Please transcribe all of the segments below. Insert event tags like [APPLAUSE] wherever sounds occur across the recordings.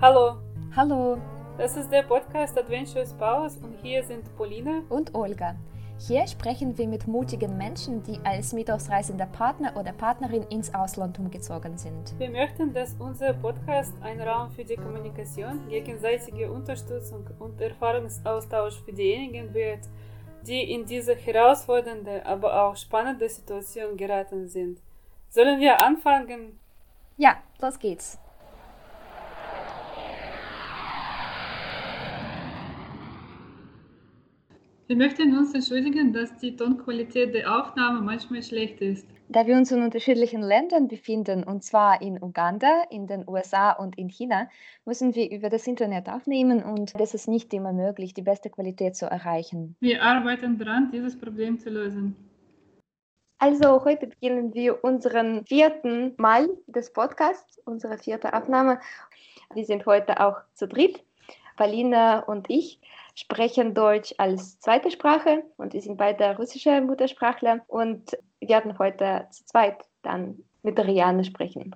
Hallo, Hallo das ist der Podcast Adventures Powers und hier sind Pauline. und Olga. Hier sprechen wir mit mutigen Menschen, die als mitausreisender Partner oder Partnerin ins Ausland umgezogen sind. Wir möchten, dass unser Podcast ein Raum für die Kommunikation, gegenseitige Unterstützung und Erfahrungsaustausch für diejenigen wird, die in diese herausfordernde, aber auch spannende Situation geraten sind. Sollen wir anfangen? Ja, los geht's. Wir möchten uns entschuldigen, dass die Tonqualität der Aufnahme manchmal schlecht ist. Da wir uns in unterschiedlichen Ländern befinden, und zwar in Uganda, in den USA und in China, müssen wir über das Internet aufnehmen und es ist nicht immer möglich, die beste Qualität zu erreichen. Wir arbeiten daran, dieses Problem zu lösen. Also heute beginnen wir unseren vierten Mal des Podcasts, unsere vierte Aufnahme. Wir sind heute auch zu dritt. Palina und ich sprechen Deutsch als zweite Sprache und wir sind beide russische Muttersprachler und werden heute zu zweit dann mit Riane sprechen.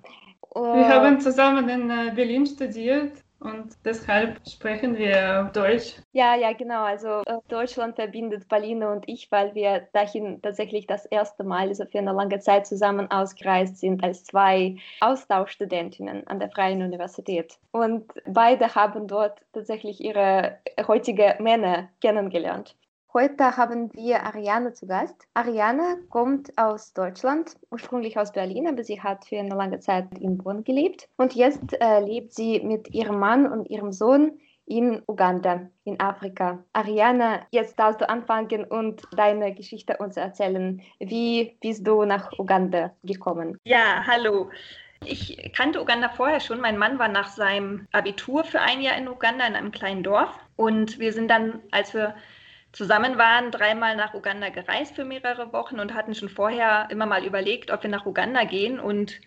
Wir haben zusammen in äh, Berlin studiert und deshalb sprechen wir Deutsch. Ja, ja, genau. Also äh, Deutschland verbindet Pauline und ich, weil wir dahin tatsächlich das erste Mal, also für eine lange Zeit zusammen ausgereist sind als zwei Austauschstudentinnen an der Freien Universität. Und beide haben dort tatsächlich ihre heutige Männer kennengelernt. Heute haben wir Ariane zu Gast. Ariane kommt aus Deutschland, ursprünglich aus Berlin, aber sie hat für eine lange Zeit in Bonn gelebt. Und jetzt äh, lebt sie mit ihrem Mann und ihrem Sohn in Uganda, in Afrika. Ariane, jetzt darfst du anfangen und deine Geschichte uns erzählen. Wie bist du nach Uganda gekommen? Ja, hallo. Ich kannte Uganda vorher schon. Mein Mann war nach seinem Abitur für ein Jahr in Uganda in einem kleinen Dorf. Und wir sind dann, als wir zusammen waren, dreimal nach Uganda gereist für mehrere Wochen und hatten schon vorher immer mal überlegt, ob wir nach Uganda gehen. Und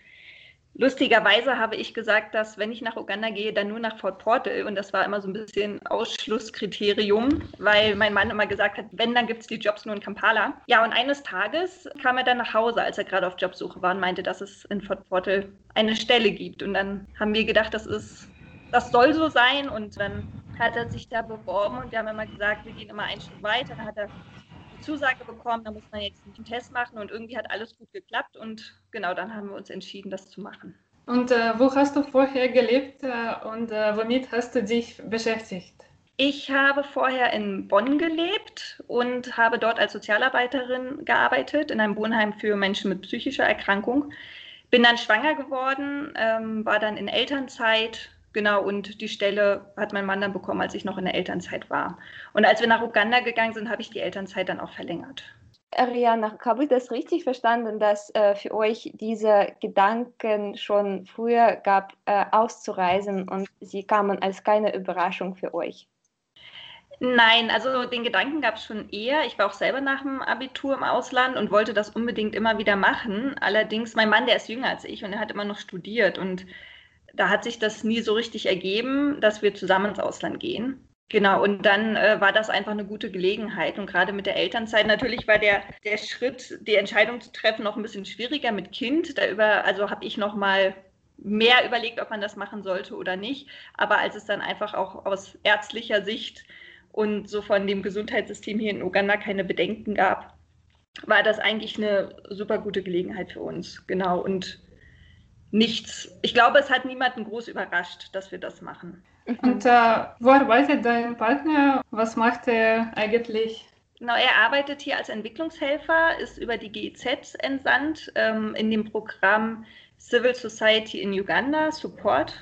lustigerweise habe ich gesagt, dass wenn ich nach Uganda gehe, dann nur nach Fort Portal. Und das war immer so ein bisschen Ausschlusskriterium, weil mein Mann immer gesagt hat, wenn, dann gibt es die Jobs nur in Kampala. Ja, und eines Tages kam er dann nach Hause, als er gerade auf Jobsuche war und meinte, dass es in Fort Portal eine Stelle gibt. Und dann haben wir gedacht, das ist, das soll so sein. Und dann hat er sich da beworben und wir haben immer gesagt, wir gehen immer einen Schritt weiter. Dann hat er die Zusage bekommen, da muss man jetzt einen Test machen und irgendwie hat alles gut geklappt und genau dann haben wir uns entschieden, das zu machen. Und äh, wo hast du vorher gelebt äh, und äh, womit hast du dich beschäftigt? Ich habe vorher in Bonn gelebt und habe dort als Sozialarbeiterin gearbeitet in einem Wohnheim für Menschen mit psychischer Erkrankung. Bin dann schwanger geworden, ähm, war dann in Elternzeit, Genau, und die Stelle hat mein Mann dann bekommen, als ich noch in der Elternzeit war. Und als wir nach Uganda gegangen sind, habe ich die Elternzeit dann auch verlängert. Ariana, habe ich das richtig verstanden, dass äh, für euch diese Gedanken schon früher gab, äh, auszureisen und sie kamen als keine Überraschung für euch? Nein, also den Gedanken gab es schon eher. Ich war auch selber nach dem Abitur im Ausland und wollte das unbedingt immer wieder machen. Allerdings, mein Mann, der ist jünger als ich und er hat immer noch studiert und da hat sich das nie so richtig ergeben, dass wir zusammen ins Ausland gehen. Genau, und dann äh, war das einfach eine gute Gelegenheit. Und gerade mit der Elternzeit, natürlich war der, der Schritt, die Entscheidung zu treffen, noch ein bisschen schwieriger mit Kind. Da also habe ich noch mal mehr überlegt, ob man das machen sollte oder nicht. Aber als es dann einfach auch aus ärztlicher Sicht und so von dem Gesundheitssystem hier in Uganda keine Bedenken gab, war das eigentlich eine super gute Gelegenheit für uns. Genau. Und nichts. Ich glaube, es hat niemanden groß überrascht, dass wir das machen. Und äh, wo arbeitet dein Partner? Was macht er eigentlich? Genau, er arbeitet hier als Entwicklungshelfer, ist über die GIZ entsandt ähm, in dem Programm Civil Society in Uganda Support.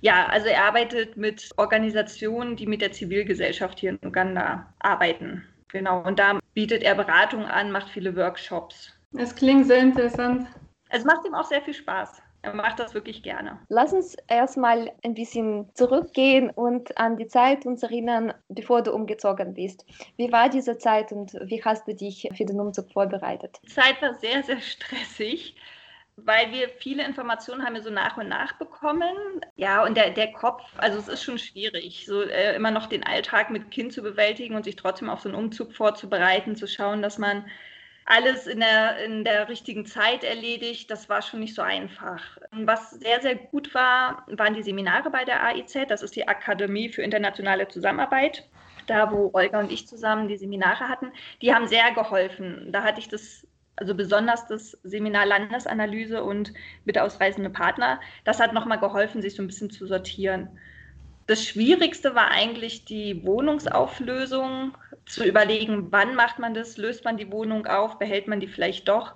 Ja, also er arbeitet mit Organisationen, die mit der Zivilgesellschaft hier in Uganda arbeiten. Genau, und da bietet er Beratung an, macht viele Workshops. Es klingt sehr interessant. Es macht ihm auch sehr viel Spaß. Er macht das wirklich gerne. Lass uns erstmal ein bisschen zurückgehen und an die Zeit uns erinnern, bevor du umgezogen bist. Wie war diese Zeit und wie hast du dich für den Umzug vorbereitet? Die Zeit war sehr, sehr stressig, weil wir viele Informationen haben wir so nach und nach bekommen. Ja, und der, der Kopf, also es ist schon schwierig, so äh, immer noch den Alltag mit Kind zu bewältigen und sich trotzdem auf so einen Umzug vorzubereiten, zu schauen, dass man alles in der, in der richtigen Zeit erledigt. Das war schon nicht so einfach. Was sehr, sehr gut war, waren die Seminare bei der AIZ. Das ist die Akademie für internationale Zusammenarbeit. Da, wo Olga und ich zusammen die Seminare hatten, die haben sehr geholfen. Da hatte ich das also besonders das Seminar Landesanalyse und bitte ausreisende Partner, das hat nochmal geholfen, sich so ein bisschen zu sortieren. Das Schwierigste war eigentlich die Wohnungsauflösung, zu überlegen, wann macht man das, löst man die Wohnung auf, behält man die vielleicht doch.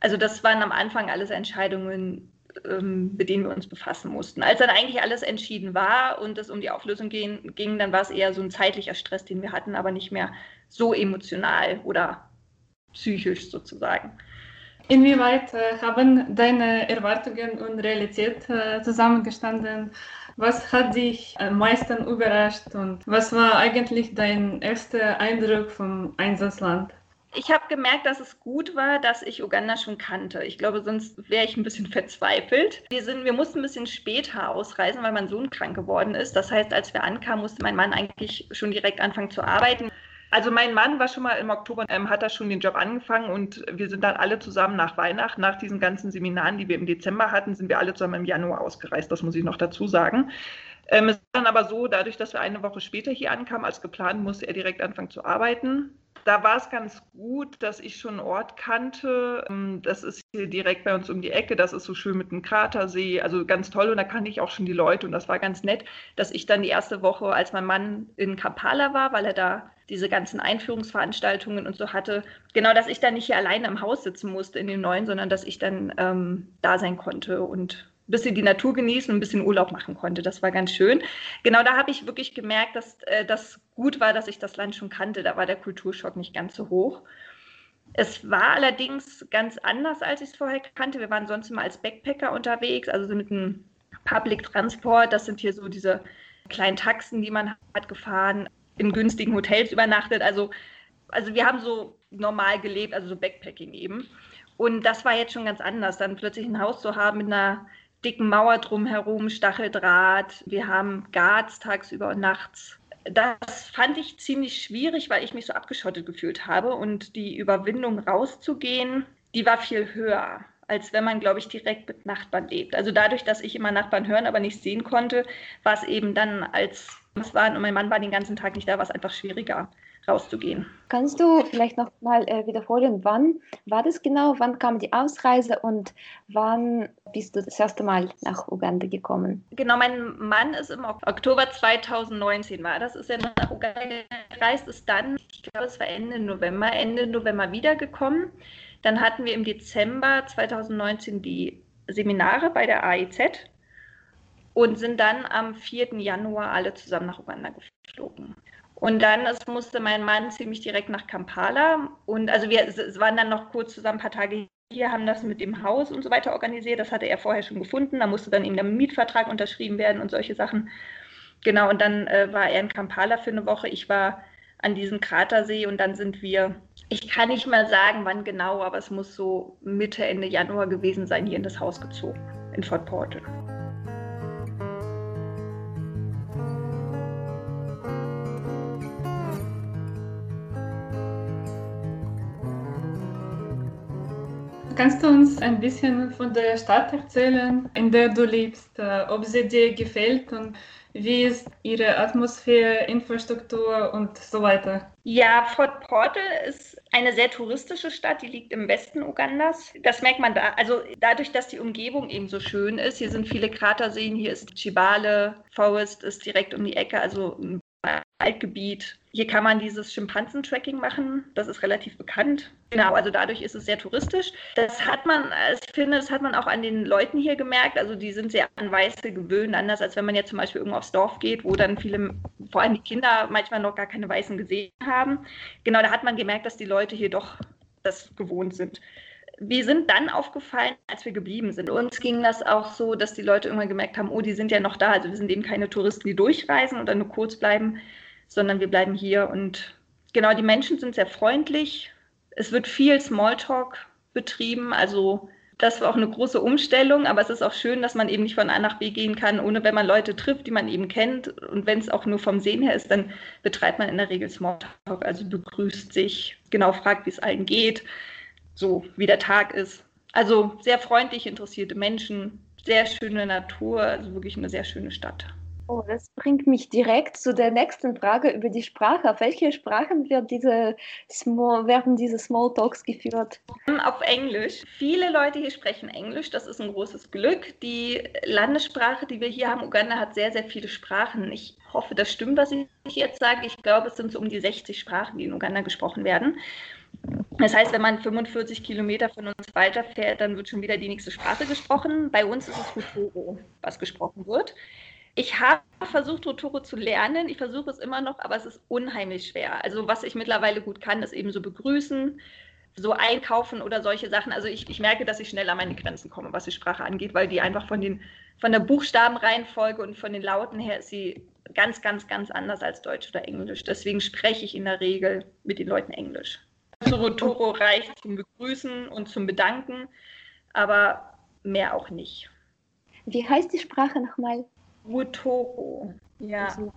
Also das waren am Anfang alles Entscheidungen, ähm, mit denen wir uns befassen mussten. Als dann eigentlich alles entschieden war und es um die Auflösung ging, ging, dann war es eher so ein zeitlicher Stress, den wir hatten, aber nicht mehr so emotional oder psychisch sozusagen. Inwieweit äh, haben deine Erwartungen und Realität äh, zusammengestanden? Was hat dich am meisten überrascht und was war eigentlich dein erster Eindruck vom Einsatzland? Ich habe gemerkt, dass es gut war, dass ich Uganda schon kannte. Ich glaube, sonst wäre ich ein bisschen [LAUGHS] verzweifelt. Wir, sind, wir mussten ein bisschen später ausreisen, weil mein Sohn krank geworden ist. Das heißt, als wir ankamen, musste mein Mann eigentlich schon direkt anfangen zu arbeiten. Also mein Mann war schon mal im Oktober, ähm, hat er schon den Job angefangen und wir sind dann alle zusammen nach Weihnachten, nach diesen ganzen Seminaren, die wir im Dezember hatten, sind wir alle zusammen im Januar ausgereist, das muss ich noch dazu sagen. Ähm, es war dann aber so, dadurch, dass wir eine Woche später hier ankamen als geplant, musste er direkt anfangen zu arbeiten da war es ganz gut, dass ich schon einen Ort kannte. Ähm, das ist hier direkt bei uns um die Ecke. Das ist so schön mit einem Kratersee. Also ganz toll. Und da kannte ich auch schon die Leute. Und das war ganz nett, dass ich dann die erste Woche, als mein Mann in Kampala war, weil er da diese ganzen Einführungsveranstaltungen und so hatte, genau, dass ich dann nicht hier alleine im Haus sitzen musste in dem neuen, sondern dass ich dann ähm, da sein konnte und ein bisschen die Natur genießen und ein bisschen Urlaub machen konnte. Das war ganz schön. Genau da habe ich wirklich gemerkt, dass äh, das gut war, dass ich das Land schon kannte. Da war der Kulturschock nicht ganz so hoch. Es war allerdings ganz anders, als ich es vorher kannte. Wir waren sonst immer als Backpacker unterwegs, also mit einem Public Transport. Das sind hier so diese kleinen Taxen, die man hat gefahren, in günstigen Hotels übernachtet. Also, also wir haben so normal gelebt, also so Backpacking eben. Und das war jetzt schon ganz anders, dann plötzlich ein Haus zu haben mit einer dicken Mauer drumherum, Stacheldraht. Wir haben Guards tagsüber und nachts. Das fand ich ziemlich schwierig, weil ich mich so abgeschottet gefühlt habe. Und die Überwindung rauszugehen, die war viel höher, als wenn man, glaube ich, direkt mit Nachbarn lebt. Also dadurch, dass ich immer Nachbarn hören, aber nicht sehen konnte, war es eben dann, als waren und mein Mann war den ganzen Tag nicht da, war es einfach schwieriger rauszugehen. Kannst du vielleicht noch mal äh, wiederholen, wann war das genau? Wann kam die Ausreise und wann bist du das erste Mal nach Uganda gekommen? Genau, mein Mann ist im Oktober 2019 war. Das ist er nach Uganda gereist, ist dann, ich glaube, es war Ende November, Ende November wiedergekommen. Dann hatten wir im Dezember 2019 die Seminare bei der AIZ und sind dann am 4. Januar alle zusammen nach Uganda geflogen. Und dann es musste mein Mann ziemlich direkt nach Kampala. Und also wir waren dann noch kurz zusammen ein paar Tage hier, haben das mit dem Haus und so weiter organisiert. Das hatte er vorher schon gefunden. Da musste dann eben der Mietvertrag unterschrieben werden und solche Sachen. Genau, und dann äh, war er in Kampala für eine Woche. Ich war an diesem Kratersee und dann sind wir, ich kann nicht mal sagen, wann genau, aber es muss so Mitte, Ende Januar gewesen sein, hier in das Haus gezogen, in Fort Portal. Kannst du uns ein bisschen von der Stadt erzählen, in der du lebst, äh, ob sie dir gefällt und wie ist ihre Atmosphäre, Infrastruktur und so weiter? Ja, Fort Portal ist eine sehr touristische Stadt, die liegt im Westen Ugandas. Das merkt man da. Also dadurch, dass die Umgebung eben so schön ist. Hier sind viele Kraterseen, hier ist Chibale Forest, ist direkt um die Ecke, also ein Waldgebiet. Hier kann man dieses Schimpansen-Tracking machen. Das ist relativ bekannt. Genau, also dadurch ist es sehr touristisch. Das hat man, ich finde, das hat man auch an den Leuten hier gemerkt. Also die sind sehr an Weiße gewöhnt, anders als wenn man jetzt zum Beispiel irgendwo aufs Dorf geht, wo dann viele, vor allem die Kinder, manchmal noch gar keine Weißen gesehen haben. Genau, da hat man gemerkt, dass die Leute hier doch das gewohnt sind wir sind dann aufgefallen, als wir geblieben sind. Uns ging das auch so, dass die Leute irgendwann gemerkt haben, oh, die sind ja noch da. Also wir sind eben keine Touristen, die durchreisen oder nur kurz bleiben, sondern wir bleiben hier. Und genau, die Menschen sind sehr freundlich. Es wird viel Smalltalk betrieben. Also das war auch eine große Umstellung, aber es ist auch schön, dass man eben nicht von A nach B gehen kann, ohne wenn man Leute trifft, die man eben kennt. Und wenn es auch nur vom Sehen her ist, dann betreibt man in der Regel Smalltalk, also begrüßt sich, genau fragt, wie es allen geht so wie der Tag ist. Also sehr freundlich, interessierte Menschen, sehr schöne Natur, also wirklich eine sehr schöne Stadt. Oh, das bringt mich direkt zu der nächsten Frage über die Sprache. Auf welche Sprachen wird diese Small, werden diese Smalltalks geführt? Auf Englisch. Viele Leute hier sprechen Englisch. Das ist ein großes Glück. Die Landessprache, die wir hier haben, Uganda hat sehr, sehr viele Sprachen. Ich hoffe, das stimmt, was ich jetzt sage. Ich glaube, es sind so um die 60 Sprachen, die in Uganda gesprochen werden. Das heißt, wenn man 45 Kilometer von uns weiterfährt, dann wird schon wieder die nächste Sprache gesprochen. Bei uns ist es Hutoro, was gesprochen wird. Ich habe versucht, Rotoro zu lernen. Ich versuche es immer noch, aber es ist unheimlich schwer. Also was ich mittlerweile gut kann, ist eben so begrüßen, so einkaufen oder solche Sachen. Also ich, ich merke, dass ich schnell an meine Grenzen komme, was die Sprache angeht, weil die einfach von, den, von der Buchstabenreihenfolge und von den Lauten her ist sie ganz, ganz, ganz anders als Deutsch oder Englisch. Deswegen spreche ich in der Regel mit den Leuten Englisch. Also Rotoro reicht zum Begrüßen und zum Bedanken, aber mehr auch nicht. Wie heißt die Sprache nochmal? Wutoro. Ja. Also,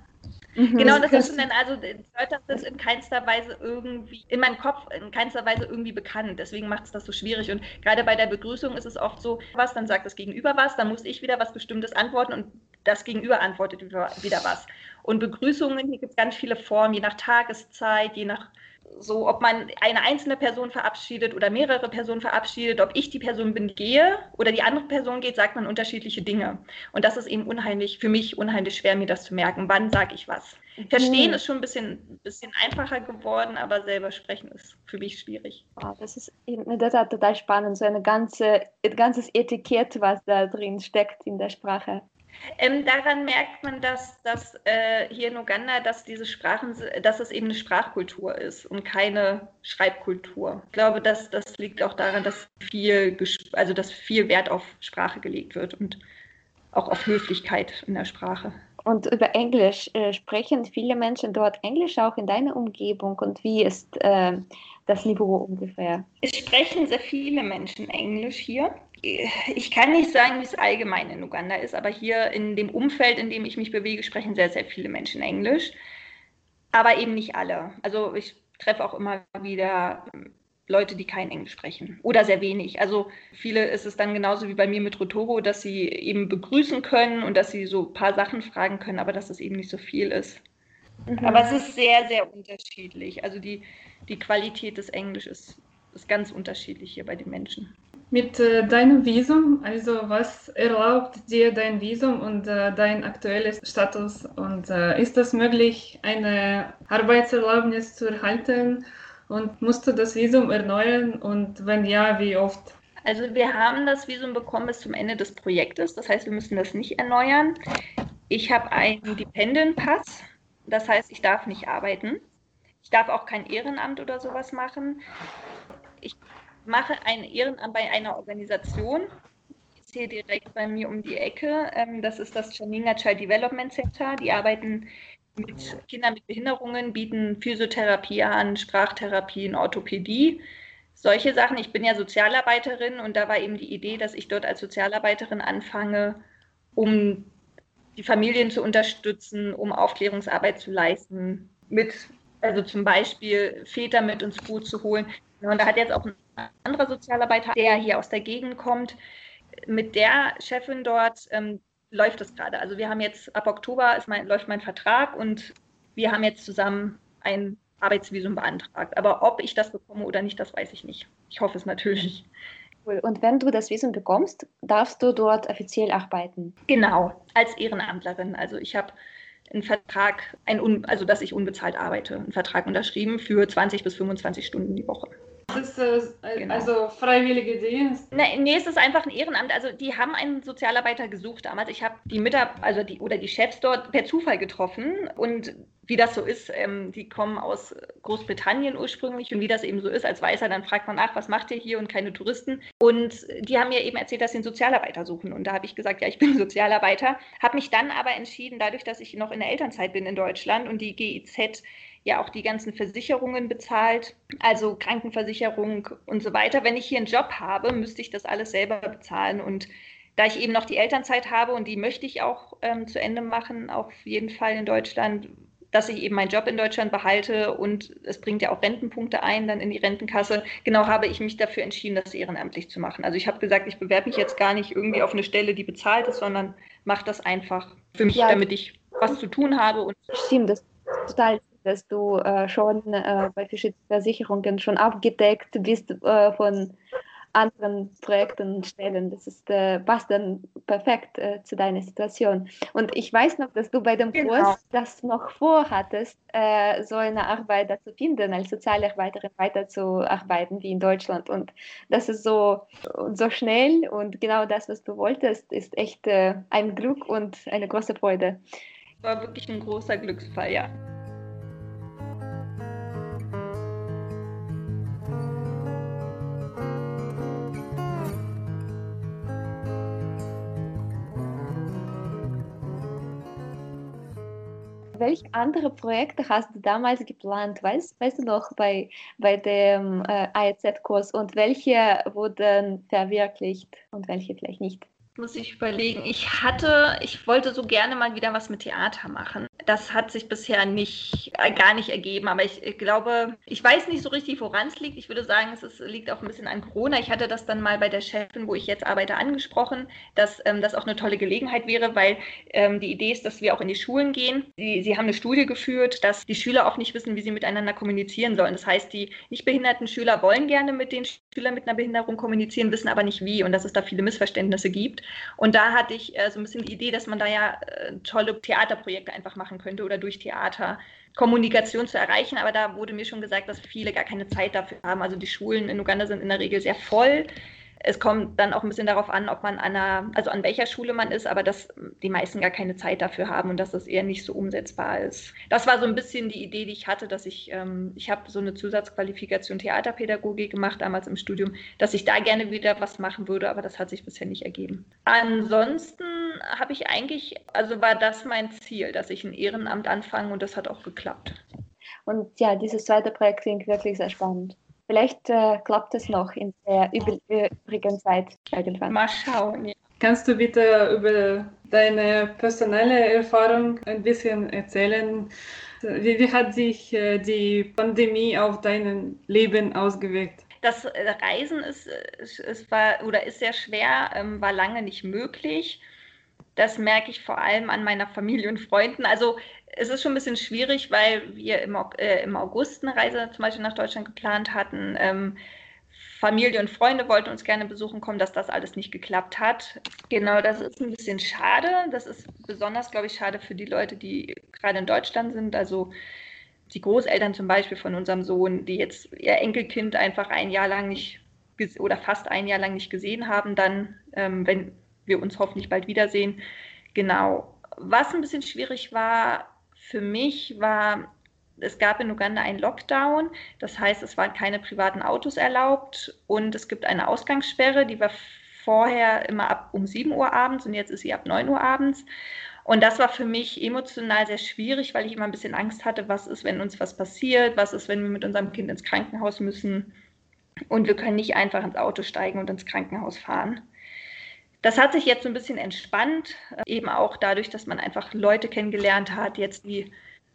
mhm. Genau, das ist schon dann, also Wörter sind in keinster Weise irgendwie, in meinem Kopf in keinster Weise irgendwie bekannt. Deswegen macht es das so schwierig. Und gerade bei der Begrüßung ist es oft so, was, dann sagt das Gegenüber was, dann muss ich wieder was Bestimmtes antworten und das Gegenüber antwortet wieder, wieder was. Und Begrüßungen, hier gibt es ganz viele Formen, je nach Tageszeit, je nach so, ob man eine einzelne Person verabschiedet oder mehrere Personen verabschiedet, ob ich die Person bin, gehe oder die andere Person geht, sagt man unterschiedliche Dinge. Und das ist eben unheimlich, für mich unheimlich schwer, mir das zu merken. Wann sage ich was? Verstehen mhm. ist schon ein bisschen, bisschen einfacher geworden, aber selber sprechen ist für mich schwierig. Wow, das ist der Tat total spannend, so eine ganze, ein ganzes Etikett, was da drin steckt in der Sprache. Ähm, daran merkt man, dass, dass äh, hier in Uganda, dass diese Sprachen, dass es eben eine Sprachkultur ist und keine Schreibkultur. Ich glaube, dass das liegt auch daran, dass viel, also dass viel Wert auf Sprache gelegt wird und auch auf Höflichkeit in der Sprache. Und über Englisch äh, sprechen viele Menschen dort Englisch auch in deiner Umgebung und wie ist äh, das Niveau ungefähr? Es sprechen sehr viele Menschen Englisch hier ich kann nicht sagen, wie es allgemein in Uganda ist, aber hier in dem Umfeld, in dem ich mich bewege, sprechen sehr, sehr viele Menschen Englisch. Aber eben nicht alle. Also ich treffe auch immer wieder ähm, Leute, die kein Englisch sprechen oder sehr wenig. Also viele ist es dann genauso wie bei mir mit Rotoro, dass sie eben begrüßen können und dass sie so ein paar Sachen fragen können, aber dass es eben nicht so viel ist. Mhm. Aber es ist sehr, sehr unterschiedlich. Also die, die Qualität des Englisch ist, ist ganz unterschiedlich hier bei den Menschen. Mit äh, deinem Visum, also was erlaubt dir dein Visum und äh, dein aktueller Status? Und äh, ist es möglich, eine Arbeitserlaubnis zu erhalten? Und musst du das Visum erneuern? Und wenn ja, wie oft? Also wir haben das Visum bekommen bis zum Ende des Projektes. Das heißt, wir müssen das nicht erneuern. Ich habe einen Dependent-Pass. Das heißt, ich darf nicht arbeiten. Ich darf auch kein Ehrenamt oder sowas machen. Ich mache ein Ehrenamt bei einer Organisation. Ist hier direkt bei mir um die Ecke. Ähm, das ist das Chaninga Child Development Center. Die arbeiten mit Kindern mit Behinderungen, bieten Physiotherapie an, Sprachtherapien, Orthopädie. Solche Sachen. Ich bin ja Sozialarbeiterin und da war eben die Idee, dass ich dort als Sozialarbeiterin anfange, um die Familien zu unterstützen, um Aufklärungsarbeit zu leisten, mit, also zum Beispiel Väter mit ins Boot zu holen. Und da hat jetzt auch ein anderer Sozialarbeiter, der hier aus der Gegend kommt. Mit der Chefin dort ähm, läuft es gerade. Also wir haben jetzt ab Oktober mein, läuft mein Vertrag und wir haben jetzt zusammen ein Arbeitsvisum beantragt. Aber ob ich das bekomme oder nicht, das weiß ich nicht. Ich hoffe es natürlich. Und wenn du das Visum bekommst, darfst du dort offiziell arbeiten? Genau, als Ehrenamtlerin. Also ich habe einen Vertrag, ein, also dass ich unbezahlt arbeite, einen Vertrag unterschrieben für 20 bis 25 Stunden die Woche. Das ist genau. also freiwillige Dienst? Nee, nee, es ist einfach ein Ehrenamt. Also die haben einen Sozialarbeiter gesucht damals. Ich habe die Mitarbeiter, also die oder die Chefs dort per Zufall getroffen und wie das so ist, ähm, die kommen aus Großbritannien ursprünglich und wie das eben so ist, als Weißer, dann fragt man nach, was macht ihr hier und keine Touristen. Und die haben mir eben erzählt, dass sie einen Sozialarbeiter suchen. Und da habe ich gesagt, ja, ich bin [LAUGHS] Sozialarbeiter, habe mich dann aber entschieden, dadurch, dass ich noch in der Elternzeit bin in Deutschland und die GIZ ja auch die ganzen Versicherungen bezahlt, also Krankenversicherung und so weiter. Wenn ich hier einen Job habe, müsste ich das alles selber bezahlen. Und da ich eben noch die Elternzeit habe und die möchte ich auch ähm, zu Ende machen, auf jeden Fall in Deutschland, dass ich eben meinen Job in Deutschland behalte und es bringt ja auch Rentenpunkte ein, dann in die Rentenkasse. Genau habe ich mich dafür entschieden, das ehrenamtlich zu machen. Also ich habe gesagt, ich bewerbe mich jetzt gar nicht irgendwie auf eine Stelle, die bezahlt ist, sondern mache das einfach für mich, ja. damit ich was zu tun habe. Und Stimmt, das ist total dass du äh, schon äh, bei verschiedenen Versicherungen schon abgedeckt bist äh, von anderen Projekten und Stellen. Das ist, äh, passt dann perfekt äh, zu deiner Situation. Und ich weiß noch, dass du bei dem genau. Kurs das noch vorhattest, äh, so eine Arbeit dazu finden, als Sozialarbeiterin weiterzuarbeiten wie in Deutschland. Und das ist so, so schnell und genau das, was du wolltest, ist echt ein Glück und eine große Freude. War wirklich ein großer Glücksfall, ja. Welche andere Projekte hast du damals geplant? Weißt, weißt du noch bei, bei dem äh, AEZ-Kurs und welche wurden verwirklicht und welche vielleicht nicht? Muss ich überlegen. Ich hatte, ich wollte so gerne mal wieder was mit Theater machen das hat sich bisher nicht, äh, gar nicht ergeben. Aber ich, glaube, ich weiß nicht so richtig, woran es liegt. Ich würde sagen, es ist, liegt auch ein bisschen an Corona. Ich hatte das dann mal bei der Chefin, wo ich jetzt arbeite, angesprochen, dass ähm, das auch eine tolle Gelegenheit wäre, weil ähm, die Idee ist, dass wir auch in die Schulen gehen. Sie, sie haben eine Studie geführt, dass die Schüler auch nicht wissen, wie sie miteinander kommunizieren sollen. Das heißt, die nicht behinderten Schüler wollen gerne mit den Schülern mit einer Behinderung kommunizieren, wissen aber nicht wie und dass es da viele Missverständnisse gibt. Und da hatte ich äh, so ein bisschen die Idee, dass man da ja äh, tolle Theaterprojekte einfach machen könnte oder durch Theater Kommunikation zu erreichen. Aber da wurde mir schon gesagt, dass viele gar keine Zeit dafür haben. Also die Schulen in Uganda sind in der Regel sehr voll es kommt dann auch ein bisschen darauf an, ob man an einer, also an welcher Schule man ist, aber dass die meisten gar keine Zeit dafür haben und dass das eher nicht so umsetzbar ist. Das war so ein bisschen die Idee, die ich hatte, dass ich, ähm, ich habe so eine Zusatzqualifikation Theaterpädagogik gemacht damals im Studium, dass ich da gerne wieder was machen würde, aber das hat sich bisher nicht ergeben. Ansonsten habe ich eigentlich, also war das mein Ziel, dass ich ein Ehrenamt anfange und das hat auch geklappt. Und ja, dieses zweite Projekt klingt wirklich sehr spannend. Vielleicht äh, klappt es noch in der übrigen Zeit irgendwann. Mal schauen. Ja. Kannst du bitte über deine personelle Erfahrung ein bisschen erzählen? Wie, wie hat sich äh, die Pandemie auf dein Leben ausgewirkt? Das Reisen ist, es war oder ist sehr schwer, ähm, war lange nicht möglich. Das merke ich vor allem an meiner Familie und Freunden. Also es ist schon ein bisschen schwierig, weil wir im, äh, im August eine Reise zum Beispiel nach Deutschland geplant hatten. Ähm, Familie und Freunde wollten uns gerne besuchen kommen, dass das alles nicht geklappt hat. Genau, das ist ein bisschen schade. Das ist besonders, glaube ich, schade für die Leute, die gerade in Deutschland sind. Also die Großeltern zum Beispiel von unserem Sohn, die jetzt ihr Enkelkind einfach ein Jahr lang nicht oder fast ein Jahr lang nicht gesehen haben, dann, ähm, wenn wir uns hoffentlich bald wiedersehen. Genau. Was ein bisschen schwierig war, für mich war, es gab in Uganda einen Lockdown, das heißt, es waren keine privaten Autos erlaubt und es gibt eine Ausgangssperre, die war vorher immer ab um 7 Uhr abends und jetzt ist sie ab 9 Uhr abends. Und das war für mich emotional sehr schwierig, weil ich immer ein bisschen Angst hatte, was ist, wenn uns was passiert, was ist, wenn wir mit unserem Kind ins Krankenhaus müssen und wir können nicht einfach ins Auto steigen und ins Krankenhaus fahren. Das hat sich jetzt so ein bisschen entspannt, eben auch dadurch, dass man einfach Leute kennengelernt hat, jetzt die,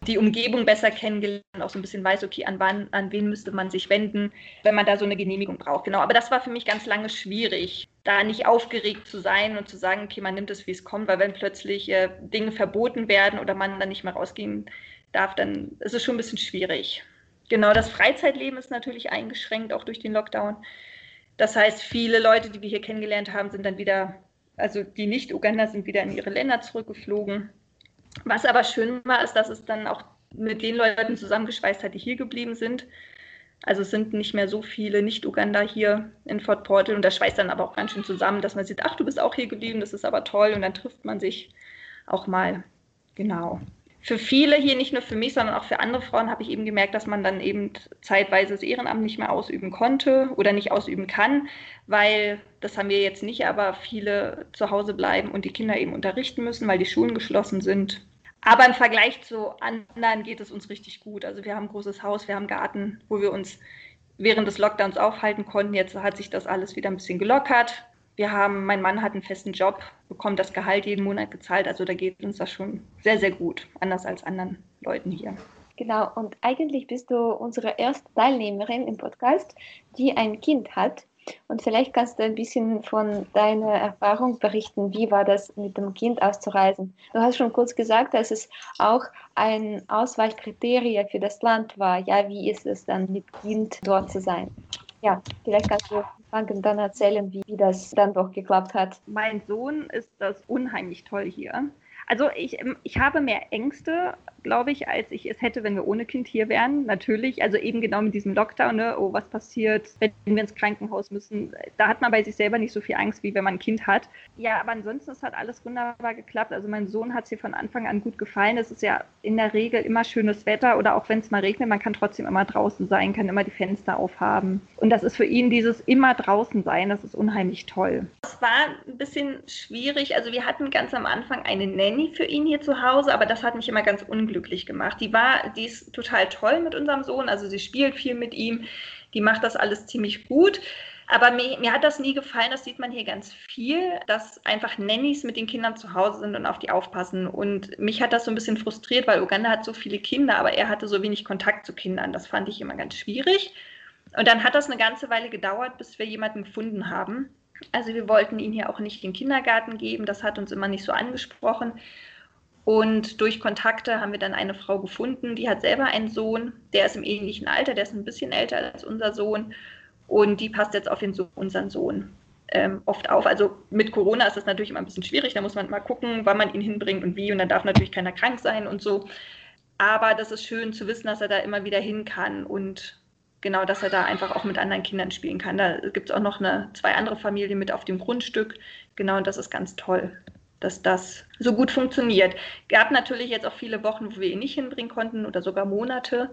die Umgebung besser kennengelernt, auch so ein bisschen weiß, okay, an, wann, an wen müsste man sich wenden, wenn man da so eine Genehmigung braucht. Genau, aber das war für mich ganz lange schwierig, da nicht aufgeregt zu sein und zu sagen, okay, man nimmt es, wie es kommt, weil wenn plötzlich äh, Dinge verboten werden oder man dann nicht mehr rausgehen darf, dann ist es schon ein bisschen schwierig. Genau, das Freizeitleben ist natürlich eingeschränkt, auch durch den Lockdown. Das heißt, viele Leute, die wir hier kennengelernt haben, sind dann wieder, also die Nicht-Uganda sind wieder in ihre Länder zurückgeflogen. Was aber schön war, ist, dass es dann auch mit den Leuten zusammengeschweißt hat, die hier geblieben sind. Also es sind nicht mehr so viele Nicht-Uganda hier in Fort Portal und das schweißt dann aber auch ganz schön zusammen, dass man sieht, ach, du bist auch hier geblieben, das ist aber toll und dann trifft man sich auch mal. Genau für viele hier, nicht nur für mich, sondern auch für andere Frauen, habe ich eben gemerkt, dass man dann eben zeitweise das Ehrenamt nicht mehr ausüben konnte oder nicht ausüben kann, weil, das haben wir jetzt nicht, aber viele zu Hause bleiben und die Kinder eben unterrichten müssen, weil die Schulen geschlossen sind. Aber im Vergleich zu anderen geht es uns richtig gut. Also wir haben ein großes Haus, wir haben Garten, wo wir uns während des Lockdowns aufhalten konnten. Jetzt hat sich das alles wieder ein bisschen gelockert. Wir haben, mein Mann hat einen festen Job, bekommt das Gehalt jeden Monat gezahlt. Also da geht uns das schon sehr, sehr gut, anders als anderen Leuten hier. Genau, und eigentlich bist du unsere erste Teilnehmerin im Podcast, die ein Kind hat. Und vielleicht kannst du ein bisschen von deiner Erfahrung berichten. Wie war das mit dem Kind auszureisen? Du hast schon kurz gesagt, dass es auch ein Ausweichkriterium für das Land war. Ja, wie ist es dann mit Kind dort zu sein? Ja, vielleicht kannst du Franken dann erzählen, wie, wie das dann doch geklappt hat. Mein Sohn ist das unheimlich toll hier. Also ich, ich habe mehr Ängste, glaube ich, als ich es hätte, wenn wir ohne Kind hier wären. Natürlich, also eben genau mit diesem Lockdown, ne? oh, was passiert, wenn wir ins Krankenhaus müssen. Da hat man bei sich selber nicht so viel Angst, wie wenn man ein Kind hat. Ja, aber ansonsten es hat alles wunderbar geklappt. Also mein Sohn hat es hier von Anfang an gut gefallen. Es ist ja in der Regel immer schönes Wetter oder auch wenn es mal regnet, man kann trotzdem immer draußen sein, kann immer die Fenster aufhaben. Und das ist für ihn dieses immer draußen sein, das ist unheimlich toll. Es war ein bisschen schwierig. Also wir hatten ganz am Anfang eine Nanny für ihn hier zu Hause, aber das hat mich immer ganz unglücklich gemacht. Die war, die ist total toll mit unserem Sohn, also sie spielt viel mit ihm, die macht das alles ziemlich gut. Aber mir, mir, hat das nie gefallen, das sieht man hier ganz viel, dass einfach Nannies mit den Kindern zu Hause sind und auf die aufpassen. Und mich hat das so ein bisschen frustriert, weil Uganda hat so viele Kinder, aber er hatte so wenig Kontakt zu Kindern. Das fand ich immer ganz schwierig. Und dann hat das eine ganze Weile gedauert, bis wir jemanden gefunden haben. Also wir wollten ihn hier auch nicht in den Kindergarten geben, das hat uns immer nicht so angesprochen. Und durch Kontakte haben wir dann eine Frau gefunden, die hat selber einen Sohn, der ist im ähnlichen Alter, der ist ein bisschen älter als unser Sohn. Und die passt jetzt auf den so unseren Sohn ähm, oft auf. Also mit Corona ist das natürlich immer ein bisschen schwierig, da muss man mal gucken, wann man ihn hinbringt und wie. Und dann darf natürlich keiner krank sein und so. Aber das ist schön zu wissen, dass er da immer wieder hin kann und genau, dass er da einfach auch mit anderen Kindern spielen kann. Da gibt es auch noch eine, zwei andere Familien mit auf dem Grundstück. Genau, und das ist ganz toll dass das so gut funktioniert. Gab natürlich jetzt auch viele Wochen, wo wir ihn nicht hinbringen konnten oder sogar Monate.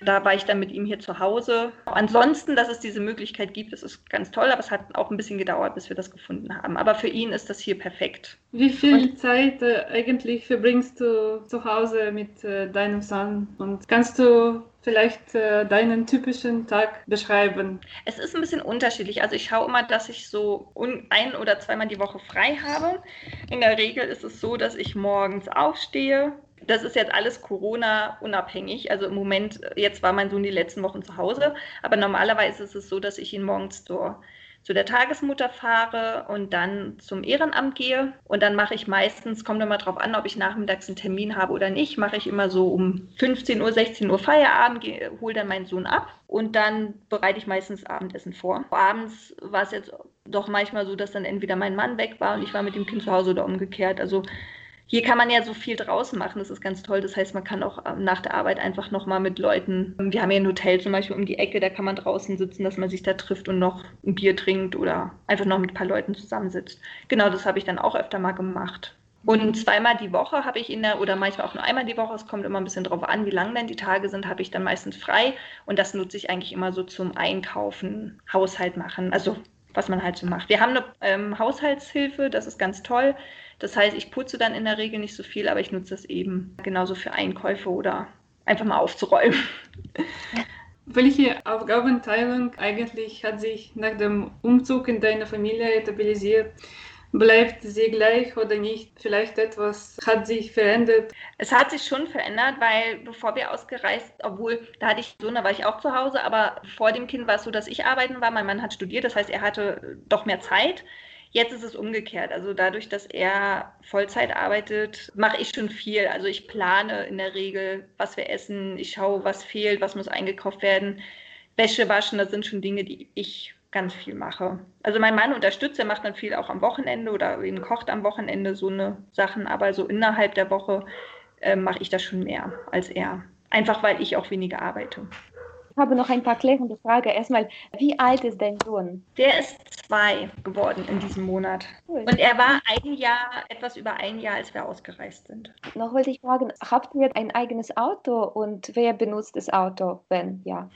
Da war ich dann mit ihm hier zu Hause. Ansonsten, dass es diese Möglichkeit gibt, das ist ganz toll, aber es hat auch ein bisschen gedauert, bis wir das gefunden haben. Aber für ihn ist das hier perfekt. Wie viel und Zeit äh, eigentlich verbringst du zu Hause mit äh, deinem Sohn? Und kannst du vielleicht äh, deinen typischen Tag beschreiben? Es ist ein bisschen unterschiedlich. Also ich schaue immer, dass ich so ein oder zweimal die Woche frei habe. In der Regel ist es so, dass ich morgens aufstehe, das ist jetzt alles Corona-unabhängig. Also im Moment, jetzt war mein Sohn die letzten Wochen zu Hause, aber normalerweise ist es so, dass ich ihn morgens zur, zu der Tagesmutter fahre und dann zum Ehrenamt gehe. Und dann mache ich meistens, kommt immer darauf an, ob ich nachmittags einen Termin habe oder nicht, mache ich immer so um 15 Uhr, 16 Uhr Feierabend, hole dann meinen Sohn ab und dann bereite ich meistens Abendessen vor. Abends war es jetzt doch manchmal so, dass dann entweder mein Mann weg war und ich war mit dem Kind zu Hause oder umgekehrt. Also hier kann man ja so viel draußen machen, das ist ganz toll. Das heißt, man kann auch ähm, nach der Arbeit einfach nochmal mit Leuten, wir haben hier ein Hotel zum Beispiel um die Ecke, da kann man draußen sitzen, dass man sich da trifft und noch ein Bier trinkt oder einfach noch mit ein paar Leuten zusammensitzt. Genau, das habe ich dann auch öfter mal gemacht. Und mhm. zweimal die Woche habe ich in der, oder manchmal auch nur einmal die Woche, es kommt immer ein bisschen drauf an, wie lang denn die Tage sind, habe ich dann meistens frei. Und das nutze ich eigentlich immer so zum Einkaufen, Haushalt machen, also was man halt so macht. Wir haben eine ähm, Haushaltshilfe, das ist ganz toll. Das heißt, ich putze dann in der Regel nicht so viel, aber ich nutze das eben genauso für Einkäufe oder einfach mal aufzuräumen. [LAUGHS] Welche Aufgabenteilung eigentlich hat sich nach dem Umzug in deine Familie etablisiert? Bleibt sie gleich oder nicht? Vielleicht etwas hat sich verändert? Es hat sich schon verändert, weil bevor wir ausgereist, obwohl da hatte ich so, da war ich auch zu Hause, aber vor dem Kind war es so, dass ich arbeiten war. Mein Mann hat studiert, das heißt, er hatte doch mehr Zeit. Jetzt ist es umgekehrt. Also dadurch, dass er Vollzeit arbeitet, mache ich schon viel. Also ich plane in der Regel, was wir essen. Ich schaue, was fehlt, was muss eingekauft werden. Wäsche waschen, das sind schon Dinge, die ich ganz viel mache. Also mein Mann unterstützt, er macht dann viel auch am Wochenende oder eben kocht am Wochenende so eine Sachen, aber so innerhalb der Woche äh, mache ich das schon mehr als er. Einfach weil ich auch weniger arbeite habe noch ein paar klärende Fragen. Erstmal, wie alt ist dein Sohn? Der ist zwei geworden in diesem Monat. Cool. Und er war ein Jahr, etwas über ein Jahr, als wir ausgereist sind. Noch wollte ich fragen, habt ihr ein eigenes Auto und wer benutzt das Auto, wenn ja?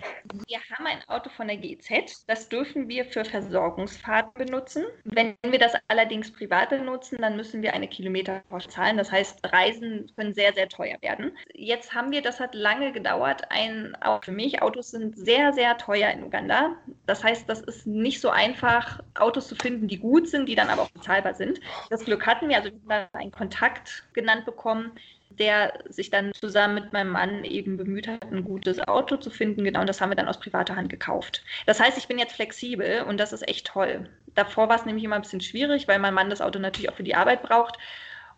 Wir haben ein Auto von der GZ. Das dürfen wir für Versorgungsfahrten benutzen. Wenn wir das allerdings privat benutzen, dann müssen wir eine Kilometerpauschale zahlen. Das heißt, Reisen können sehr, sehr teuer werden. Jetzt haben wir, das hat lange gedauert, ein, für mich, Autos sind sehr, sehr teuer in Uganda. Das heißt, das ist nicht so einfach, Autos zu finden, die gut sind, die dann aber auch bezahlbar sind. Das Glück hatten wir, also wir haben einen Kontakt genannt bekommen, der sich dann zusammen mit meinem Mann eben bemüht hat, ein gutes Auto zu finden. Genau, und das haben wir dann aus privater Hand gekauft. Das heißt, ich bin jetzt flexibel und das ist echt toll. Davor war es nämlich immer ein bisschen schwierig, weil mein Mann das Auto natürlich auch für die Arbeit braucht.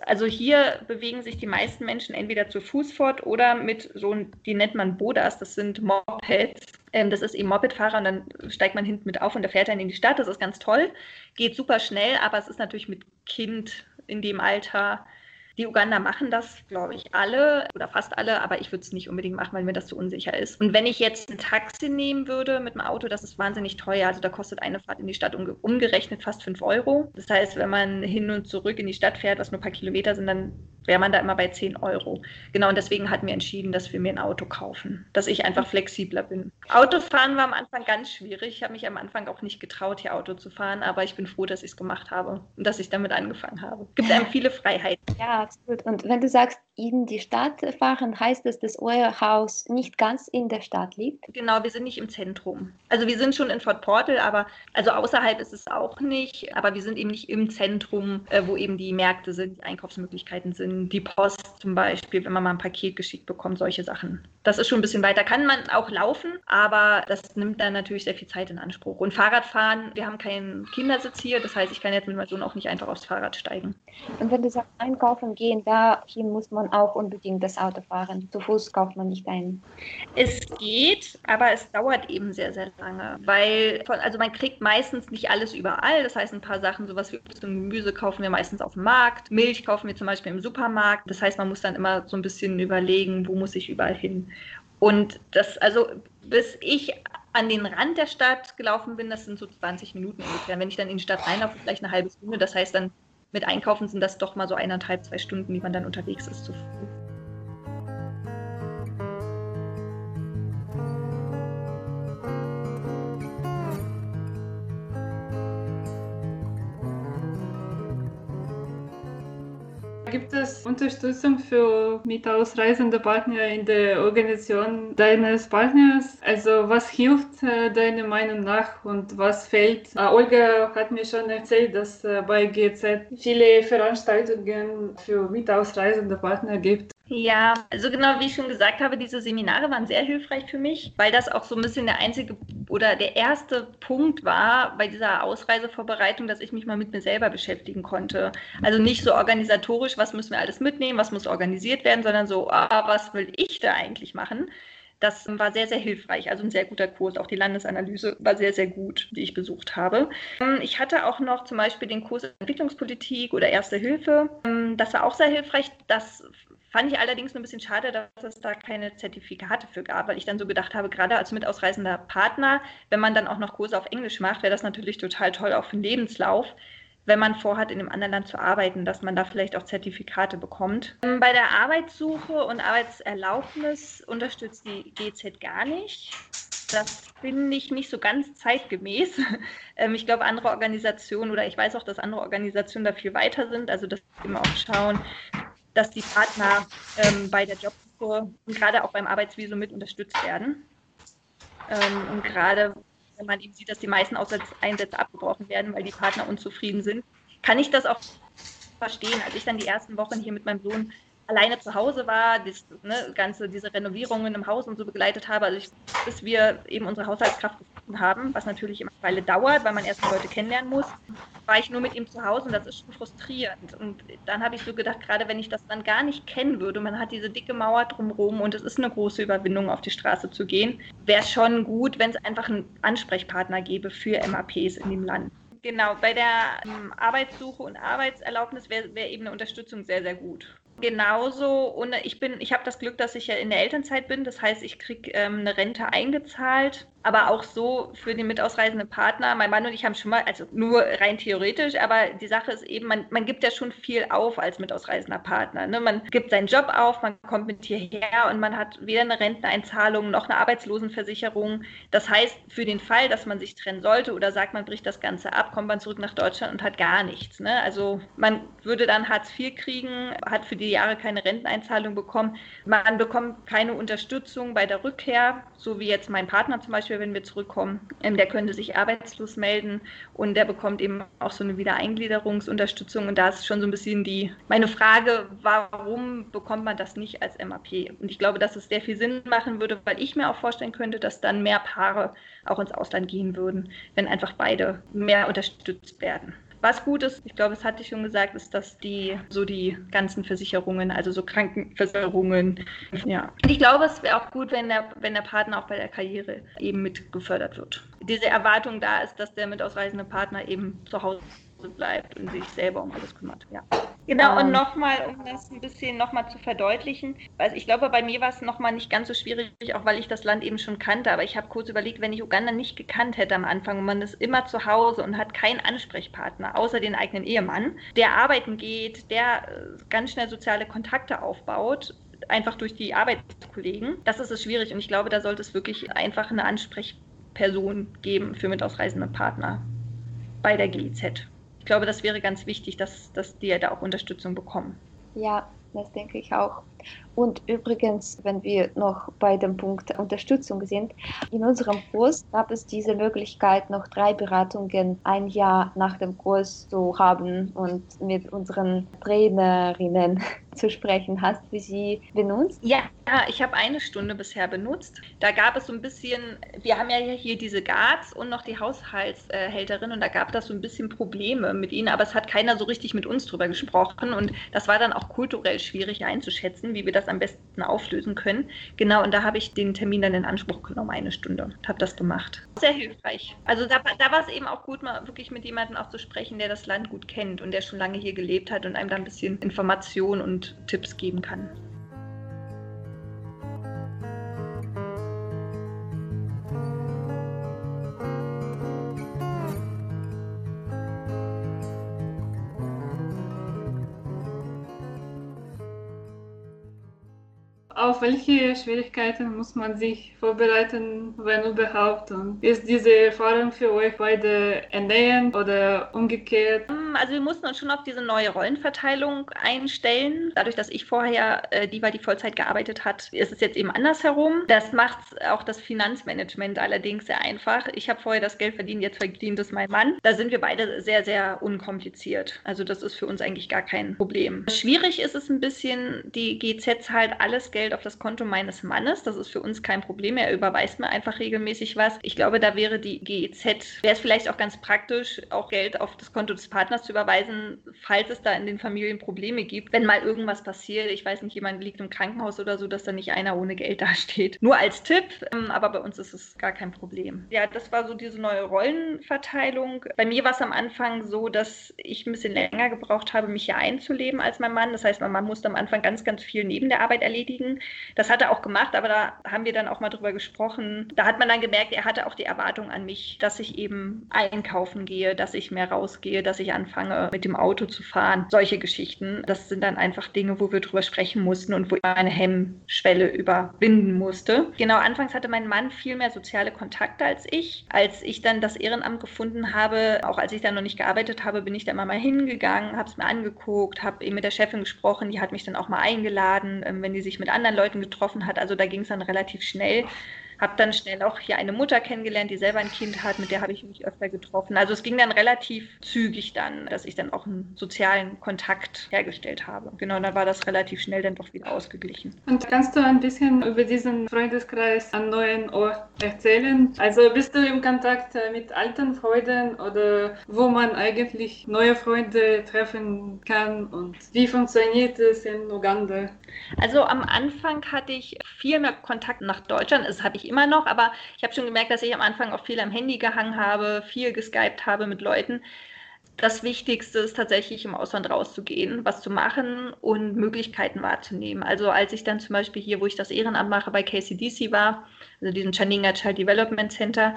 Also hier bewegen sich die meisten Menschen entweder zu Fuß fort oder mit so, die nennt man Bodas, das sind Mopeds. Ähm, das ist eben Mopedfahrer und dann steigt man hinten mit auf und der fährt dann in die Stadt. Das ist ganz toll, geht super schnell, aber es ist natürlich mit Kind in dem Alter die Uganda machen das, glaube ich, alle oder fast alle, aber ich würde es nicht unbedingt machen, weil mir das zu unsicher ist. Und wenn ich jetzt ein Taxi nehmen würde mit dem Auto, das ist wahnsinnig teuer. Also da kostet eine Fahrt in die Stadt umgerechnet fast 5 Euro. Das heißt, wenn man hin und zurück in die Stadt fährt, was nur ein paar Kilometer sind, dann wäre man da immer bei 10 Euro. Genau, und deswegen hatten wir entschieden, dass wir mir ein Auto kaufen, dass ich einfach flexibler bin. Autofahren war am Anfang ganz schwierig. Ich habe mich am Anfang auch nicht getraut, hier Auto zu fahren, aber ich bin froh, dass ich es gemacht habe und dass ich damit angefangen habe. Es gibt einem [LAUGHS] viele Freiheiten. Ja, absolut. Und wenn du sagst, in die Stadt fahren, heißt das, dass euer Haus nicht ganz in der Stadt liegt? Genau, wir sind nicht im Zentrum. Also wir sind schon in Fort Portal, aber also außerhalb ist es auch nicht, aber wir sind eben nicht im Zentrum, äh, wo eben die Märkte sind, die Einkaufsmöglichkeiten sind, die Post zum Beispiel, wenn man mal ein Paket geschickt bekommt, solche Sachen. Das ist schon ein bisschen weiter. Kann man auch laufen, aber das nimmt dann natürlich sehr viel Zeit in Anspruch. Und Fahrradfahren, wir haben keinen Kindersitz hier, das heißt, ich kann jetzt mit meinem Sohn auch nicht einfach aufs Fahrrad steigen. Und wenn du sagst, einkaufen gehen, dahin muss man auch unbedingt das Auto fahren. Zu Fuß kauft man nicht ein. Es geht, aber es dauert eben sehr, sehr lange, weil also man kriegt meistens nicht alles überall. Das heißt, ein paar Sachen, sowas wie Obst und Gemüse kaufen wir meistens auf dem Markt. Milch kaufen wir zum Beispiel im Supermarkt. Das heißt, man muss dann immer so ein bisschen überlegen, wo muss ich überall hin. Und das, also bis ich an den Rand der Stadt gelaufen bin, das sind so 20 Minuten ungefähr. Wenn ich dann in die Stadt reinlaufe, vielleicht eine halbe Stunde. Das heißt dann mit Einkaufen sind das doch mal so eineinhalb, zwei Stunden, die man dann unterwegs ist zu Fuß. Gibt es Unterstützung für mitausreisende Partner in der Organisation deines Partners? Also was hilft äh, deiner Meinung nach und was fehlt? Äh, Olga hat mir schon erzählt, dass äh, bei GZ viele Veranstaltungen für mitausreisende Partner gibt. Ja, also genau wie ich schon gesagt habe, diese Seminare waren sehr hilfreich für mich, weil das auch so ein bisschen der einzige oder der erste Punkt war bei dieser Ausreisevorbereitung, dass ich mich mal mit mir selber beschäftigen konnte. Also nicht so organisatorisch, was müssen wir alles mitnehmen, was muss organisiert werden, sondern so, ah, was will ich da eigentlich machen? Das war sehr, sehr hilfreich. Also ein sehr guter Kurs. Auch die Landesanalyse war sehr, sehr gut, die ich besucht habe. Ähm, ich hatte auch noch zum Beispiel den Kurs Entwicklungspolitik oder Erste Hilfe. Ähm, das war auch sehr hilfreich. Das Fand ich allerdings nur ein bisschen schade, dass es da keine Zertifikate für gab, weil ich dann so gedacht habe, gerade als mitausreisender Partner, wenn man dann auch noch Kurse auf Englisch macht, wäre das natürlich total toll auch für den Lebenslauf, wenn man vorhat, in einem anderen Land zu arbeiten, dass man da vielleicht auch Zertifikate bekommt. Ähm, bei der Arbeitssuche und Arbeitserlaubnis unterstützt die GZ gar nicht. Das finde ich nicht so ganz zeitgemäß. [LAUGHS] Ähm, ich glaube, andere Organisationen oder ich weiß auch, dass andere Organisationen da viel weiter sind. Also, dass wir immer auch schauen, dass die Partner ähm, bei der Jobsuche und gerade auch beim Arbeitsvisum mit unterstützt werden. Ähm, und gerade wenn man eben sieht, dass die meisten Einsätze abgebrochen werden, weil die Partner unzufrieden sind, kann ich das auch verstehen. Als ich dann die ersten Wochen hier mit meinem Sohn alleine zu Hause war, das ne, ganze diese Renovierungen im Haus und so begleitet habe, also ich, bis wir eben unsere Haushaltskraft gefunden haben, was natürlich immer eine Weile dauert, weil man erst Leute kennenlernen muss, war ich nur mit ihm zu Hause und das ist schon frustrierend. Und dann habe ich so gedacht, gerade wenn ich das dann gar nicht kennen würde, man hat diese dicke Mauer drumherum und es ist eine große Überwindung, auf die Straße zu gehen, wäre es schon gut, wenn es einfach einen Ansprechpartner gäbe für MAPs in dem Land. Genau, bei der ähm, Arbeitssuche und Arbeitserlaubnis wäre wär eben eine Unterstützung sehr, sehr gut. Genauso, und ich bin, ich habe das Glück, dass ich ja in der Elternzeit bin. Das heißt, ich kriege ähm, eine Rente eingezahlt aber auch so für den mitausreisenden Partner. Mein Mann und ich haben schon mal, also nur rein theoretisch, aber die Sache ist eben, man, man gibt ja schon viel auf als mitausreisender Partner. Ne? Man gibt seinen Job auf, man kommt mit hierher und man hat weder eine Renteneinzahlung noch eine Arbeitslosenversicherung. Das heißt, für den Fall, dass man sich trennen sollte oder sagt, man bricht das Ganze ab, kommt man zurück nach Deutschland und hat gar nichts. Ne? Also man würde dann Hartz IV kriegen, hat für die Jahre keine Renteneinzahlung bekommen. Man bekommt keine Unterstützung bei der Rückkehr, so wie jetzt mein Partner zum Beispiel, wenn wir zurückkommen. Ähm, der könnte sich arbeitslos melden und der bekommt eben auch so eine Wiedereingliederungsunterstützung. Und da ist schon so ein bisschen die meine Frage, warum bekommt man das nicht als MAP? Und ich glaube, dass es sehr viel Sinn machen würde, weil ich mir auch vorstellen könnte, dass dann mehr Paare auch ins Ausland gehen würden, wenn einfach beide mehr unterstützt werden. Was gut ist, ich glaube, das hatte ich schon gesagt, ist, dass die so die ganzen Versicherungen, also so Krankenversicherungen, ja. Und ich glaube, es wäre auch gut, wenn der, wenn der Partner auch bei der Karriere eben mit gefördert wird. Diese Erwartung da ist, dass der mit ausreisende Partner eben zu Hause bleibt und sich selber um alles kümmert. Ja. Genau, und ähm. nochmal, um das ein bisschen nochmal zu verdeutlichen, also ich glaube, bei mir war es nochmal nicht ganz so schwierig, auch weil ich das Land eben schon kannte, aber ich habe kurz überlegt, wenn ich Uganda nicht gekannt hätte am Anfang und man ist immer zu Hause und hat keinen Ansprechpartner, außer den eigenen Ehemann, der arbeiten geht, der äh, ganz schnell soziale Kontakte aufbaut, einfach durch die Arbeitskollegen, das ist es schwierig und ich glaube, da sollte es wirklich einfach eine Ansprechperson geben für mitausreisende Partner bei der GIZ ich glaube, das wäre ganz wichtig, dass, dass die da auch Unterstützung bekommen. Ja, das denke ich auch. Und übrigens, wenn wir noch bei dem Punkt Unterstützung sind, in unserem Kurs gab es diese Möglichkeit, noch drei Beratungen ein Jahr nach dem Kurs zu haben und mit unseren Trainerinnen [LAUGHS] zu sprechen. Hast du sie benutzt? Ja, ich habe eine Stunde bisher benutzt. Da gab es so ein bisschen, wir haben ja hier diese Guards und noch die Haushaltshälterin und da gab das so ein bisschen Probleme mit ihnen, aber es hat keiner so richtig mit uns drüber gesprochen und das war dann auch kulturell schwierig einzuschätzen, wie wir das am besten auflösen können. Genau, und da habe ich den Termin dann in Anspruch genommen, eine Stunde, und habe das gemacht. Sehr hilfreich. Also da, da war es eben auch gut, mal wirklich mit jemandem auch zu sprechen, der das Land gut kennt und der schon lange hier gelebt hat und einem da ein bisschen Informationen und Tipps geben kann. Auf welche Schwierigkeiten muss man sich vorbereiten, wenn überhaupt? Und ist diese Erfahrung für euch beide ernährend oder umgekehrt? Also wir mussten uns schon auf diese neue Rollenverteilung einstellen. Dadurch, dass ich vorher äh, die war, die Vollzeit gearbeitet hat, ist es jetzt eben andersherum. Das macht auch das Finanzmanagement allerdings sehr einfach. Ich habe vorher das Geld verdient, jetzt verdient es mein Mann. Da sind wir beide sehr, sehr unkompliziert. Also das ist für uns eigentlich gar kein Problem. Schwierig ist es ein bisschen, die GZ zahlt alles Geld auf das Konto meines Mannes. Das ist für uns kein Problem. Er überweist mir einfach regelmäßig was. Ich glaube, da wäre die GEZ, wäre es vielleicht auch ganz praktisch, auch Geld auf das Konto des Partners zu überweisen, falls es da in den Familien Probleme gibt. Wenn mal irgendwas passiert, ich weiß nicht, jemand liegt im Krankenhaus oder so, dass da nicht einer ohne Geld [LAUGHS] dasteht. Nur als Tipp, ähm, aber bei uns ist es gar kein Problem. Ja, das war so diese neue Rollenverteilung. Bei mir war es am Anfang so, dass ich ein bisschen länger gebraucht habe, mich hier einzuleben als mein Mann. Das heißt, mein Mann musste am Anfang ganz, ganz viel neben der Arbeit erledigen. Das hat er auch gemacht, aber da haben wir dann auch mal drüber gesprochen. Da hat man dann gemerkt, er hatte auch die Erwartung an mich, dass ich eben einkaufen gehe, dass ich mehr rausgehe, dass ich anfange, mit dem Auto zu fahren. Solche Geschichten. Das sind dann einfach Dinge, wo wir drüber sprechen mussten und wo ich meine Hemmschwelle überwinden musste. Genau, anfangs hatte mein Mann viel mehr soziale Kontakte als ich. Als ich dann das Ehrenamt gefunden habe, auch als ich dann noch nicht gearbeitet habe, bin ich da immer mal hingegangen, habe es mir angeguckt, habe eben mit der Chefin gesprochen, die hat mich dann auch mal eingeladen, ähm, wenn die sich mit anderen Leuten getroffen hat. Also da ging es dann relativ schnell. Habe dann schnell auch hier eine Mutter kennengelernt, die selber ein Kind hat, mit der habe ich mich öfter getroffen. Also es ging dann relativ zügig dann, dass ich dann auch einen sozialen Kontakt hergestellt habe. Genau, dann war das relativ schnell dann doch wieder ausgeglichen. Und kannst du ein bisschen über diesen Freundeskreis an neuen Ort erzählen? Also bist du im Kontakt mit alten Freunden oder wo man eigentlich neue Freunde treffen kann und wie funktioniert es in Uganda? Also am Anfang hatte ich viel mehr Kontakt nach Deutschland. Das habe ich immer noch, aber ich habe schon gemerkt, dass ich am Anfang auch viel am Handy gehangen habe, viel geskypt habe mit Leuten. das Wichtigste ist tatsächlich im Ausland rauszugehen, was zu machen und Möglichkeiten wahrzunehmen. Also als ich dann zum Beispiel hier, wo ich das Ehrenamt mache, bei KCDC war, also diesem Chandigarh Child Development Center,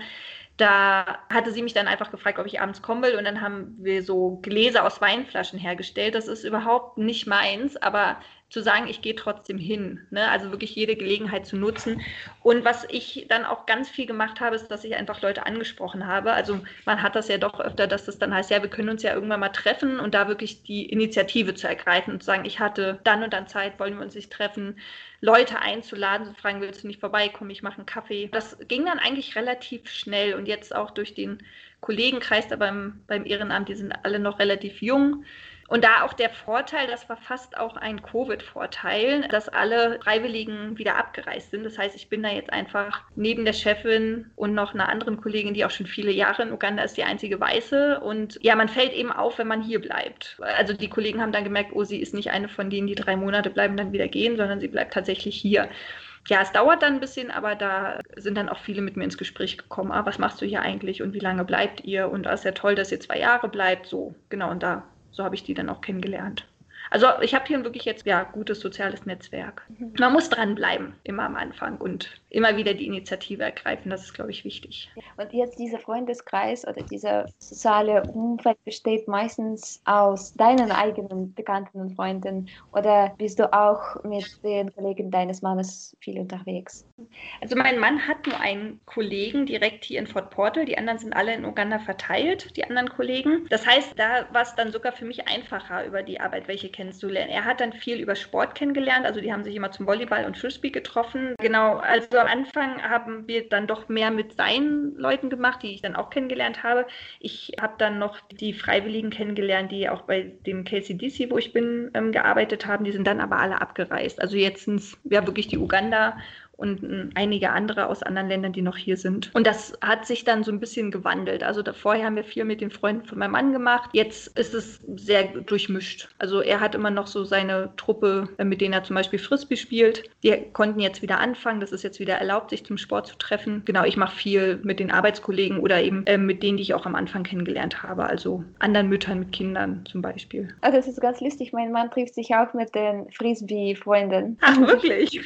da hatte sie mich dann einfach gefragt, ob ich abends kommen will. Und dann haben wir so Gläser aus Weinflaschen hergestellt. Das ist überhaupt nicht meins, aber zu sagen, ich gehe trotzdem hin. Ne? Also wirklich jede Gelegenheit zu nutzen. Und was ich dann auch ganz viel gemacht habe, ist, dass ich einfach Leute angesprochen habe. Also man hat das ja doch öfter, dass das dann heißt, ja, wir können uns ja irgendwann mal treffen und da wirklich die Initiative zu ergreifen und zu sagen, ich hatte dann und dann Zeit, wollen wir uns nicht treffen, Leute einzuladen, zu fragen, willst du nicht vorbeikommen, ich mache einen Kaffee. Das ging dann eigentlich relativ schnell und jetzt auch durch den Kollegenkreis da beim, beim Ehrenamt, die sind alle noch relativ jung und da auch der Vorteil, das war fast auch ein Covid-Vorteil, dass alle Freiwilligen wieder abgereist sind. Das heißt, ich bin da jetzt einfach neben der Chefin und noch einer anderen Kollegin, die auch schon viele Jahre in Uganda ist, die einzige Weiße. Und ja, man fällt eben auf, wenn man hier bleibt. Also die Kollegen haben dann gemerkt, oh, sie ist nicht eine von denen, die drei Monate bleiben, dann wieder gehen, sondern sie bleibt tatsächlich hier ja, es dauert dann ein bisschen, aber da sind dann auch viele mit mir ins Gespräch gekommen. Ah, was machst du hier eigentlich und wie lange bleibt ihr? Und das ist ja toll, dass ihr zwei Jahre bleibt. So, genau, und da so habe ich die dann auch kennengelernt. Also ich habe hier wirklich jetzt ja gutes soziales Netzwerk. Mhm. Man muss dranbleiben, immer am Anfang und immer wieder die Initiative ergreifen. Das ist, glaube ich, wichtig. Und jetzt dieser Freundeskreis oder dieser soziale Umfeld besteht meistens aus deinen eigenen Bekannten und Freunden oder bist du auch mit den Kollegen deines Mannes viel unterwegs? Also mein Mann hat nur einen Kollegen direkt hier in Fort Portal. Die anderen sind alle in Uganda verteilt, die anderen Kollegen. Das heißt, da war es dann sogar für mich einfacher, über die Arbeit welche kennenzulernen. Er hat dann viel über Sport kennengelernt. Also die haben sich immer zum Volleyball und Frisbee getroffen. Genau, also am Anfang haben wir dann doch mehr mit seinen Leuten gemacht, die ich dann auch kennengelernt habe. Ich habe dann noch die Freiwilligen kennengelernt, die auch bei dem KCDC, wo ich bin, ähm, gearbeitet haben. Die sind dann aber alle abgereist. Also jetzt sind es ja wirklich die Uganda und einige andere aus anderen Ländern, die noch hier sind. Und das hat sich dann so ein bisschen gewandelt. Also da, vorher haben wir viel mit den Freunden von meinem Mann gemacht. Jetzt ist es sehr durchmischt. Also er hat immer noch so seine Truppe, äh, mit denen er zum Beispiel Frisbee spielt. Die konnten jetzt wieder anfangen. Das ist jetzt wieder erlaubt, sich zum Sport zu treffen. Genau, ich mache viel mit den Arbeitskollegen oder eben äh, mit denen, die ich auch am Anfang kennengelernt habe. Also anderen Müttern mit Kindern zum Beispiel. Also das ist ganz lustig. Mein Mann trifft sich auch mit den Frisbee-Freunden. Ach, wirklich?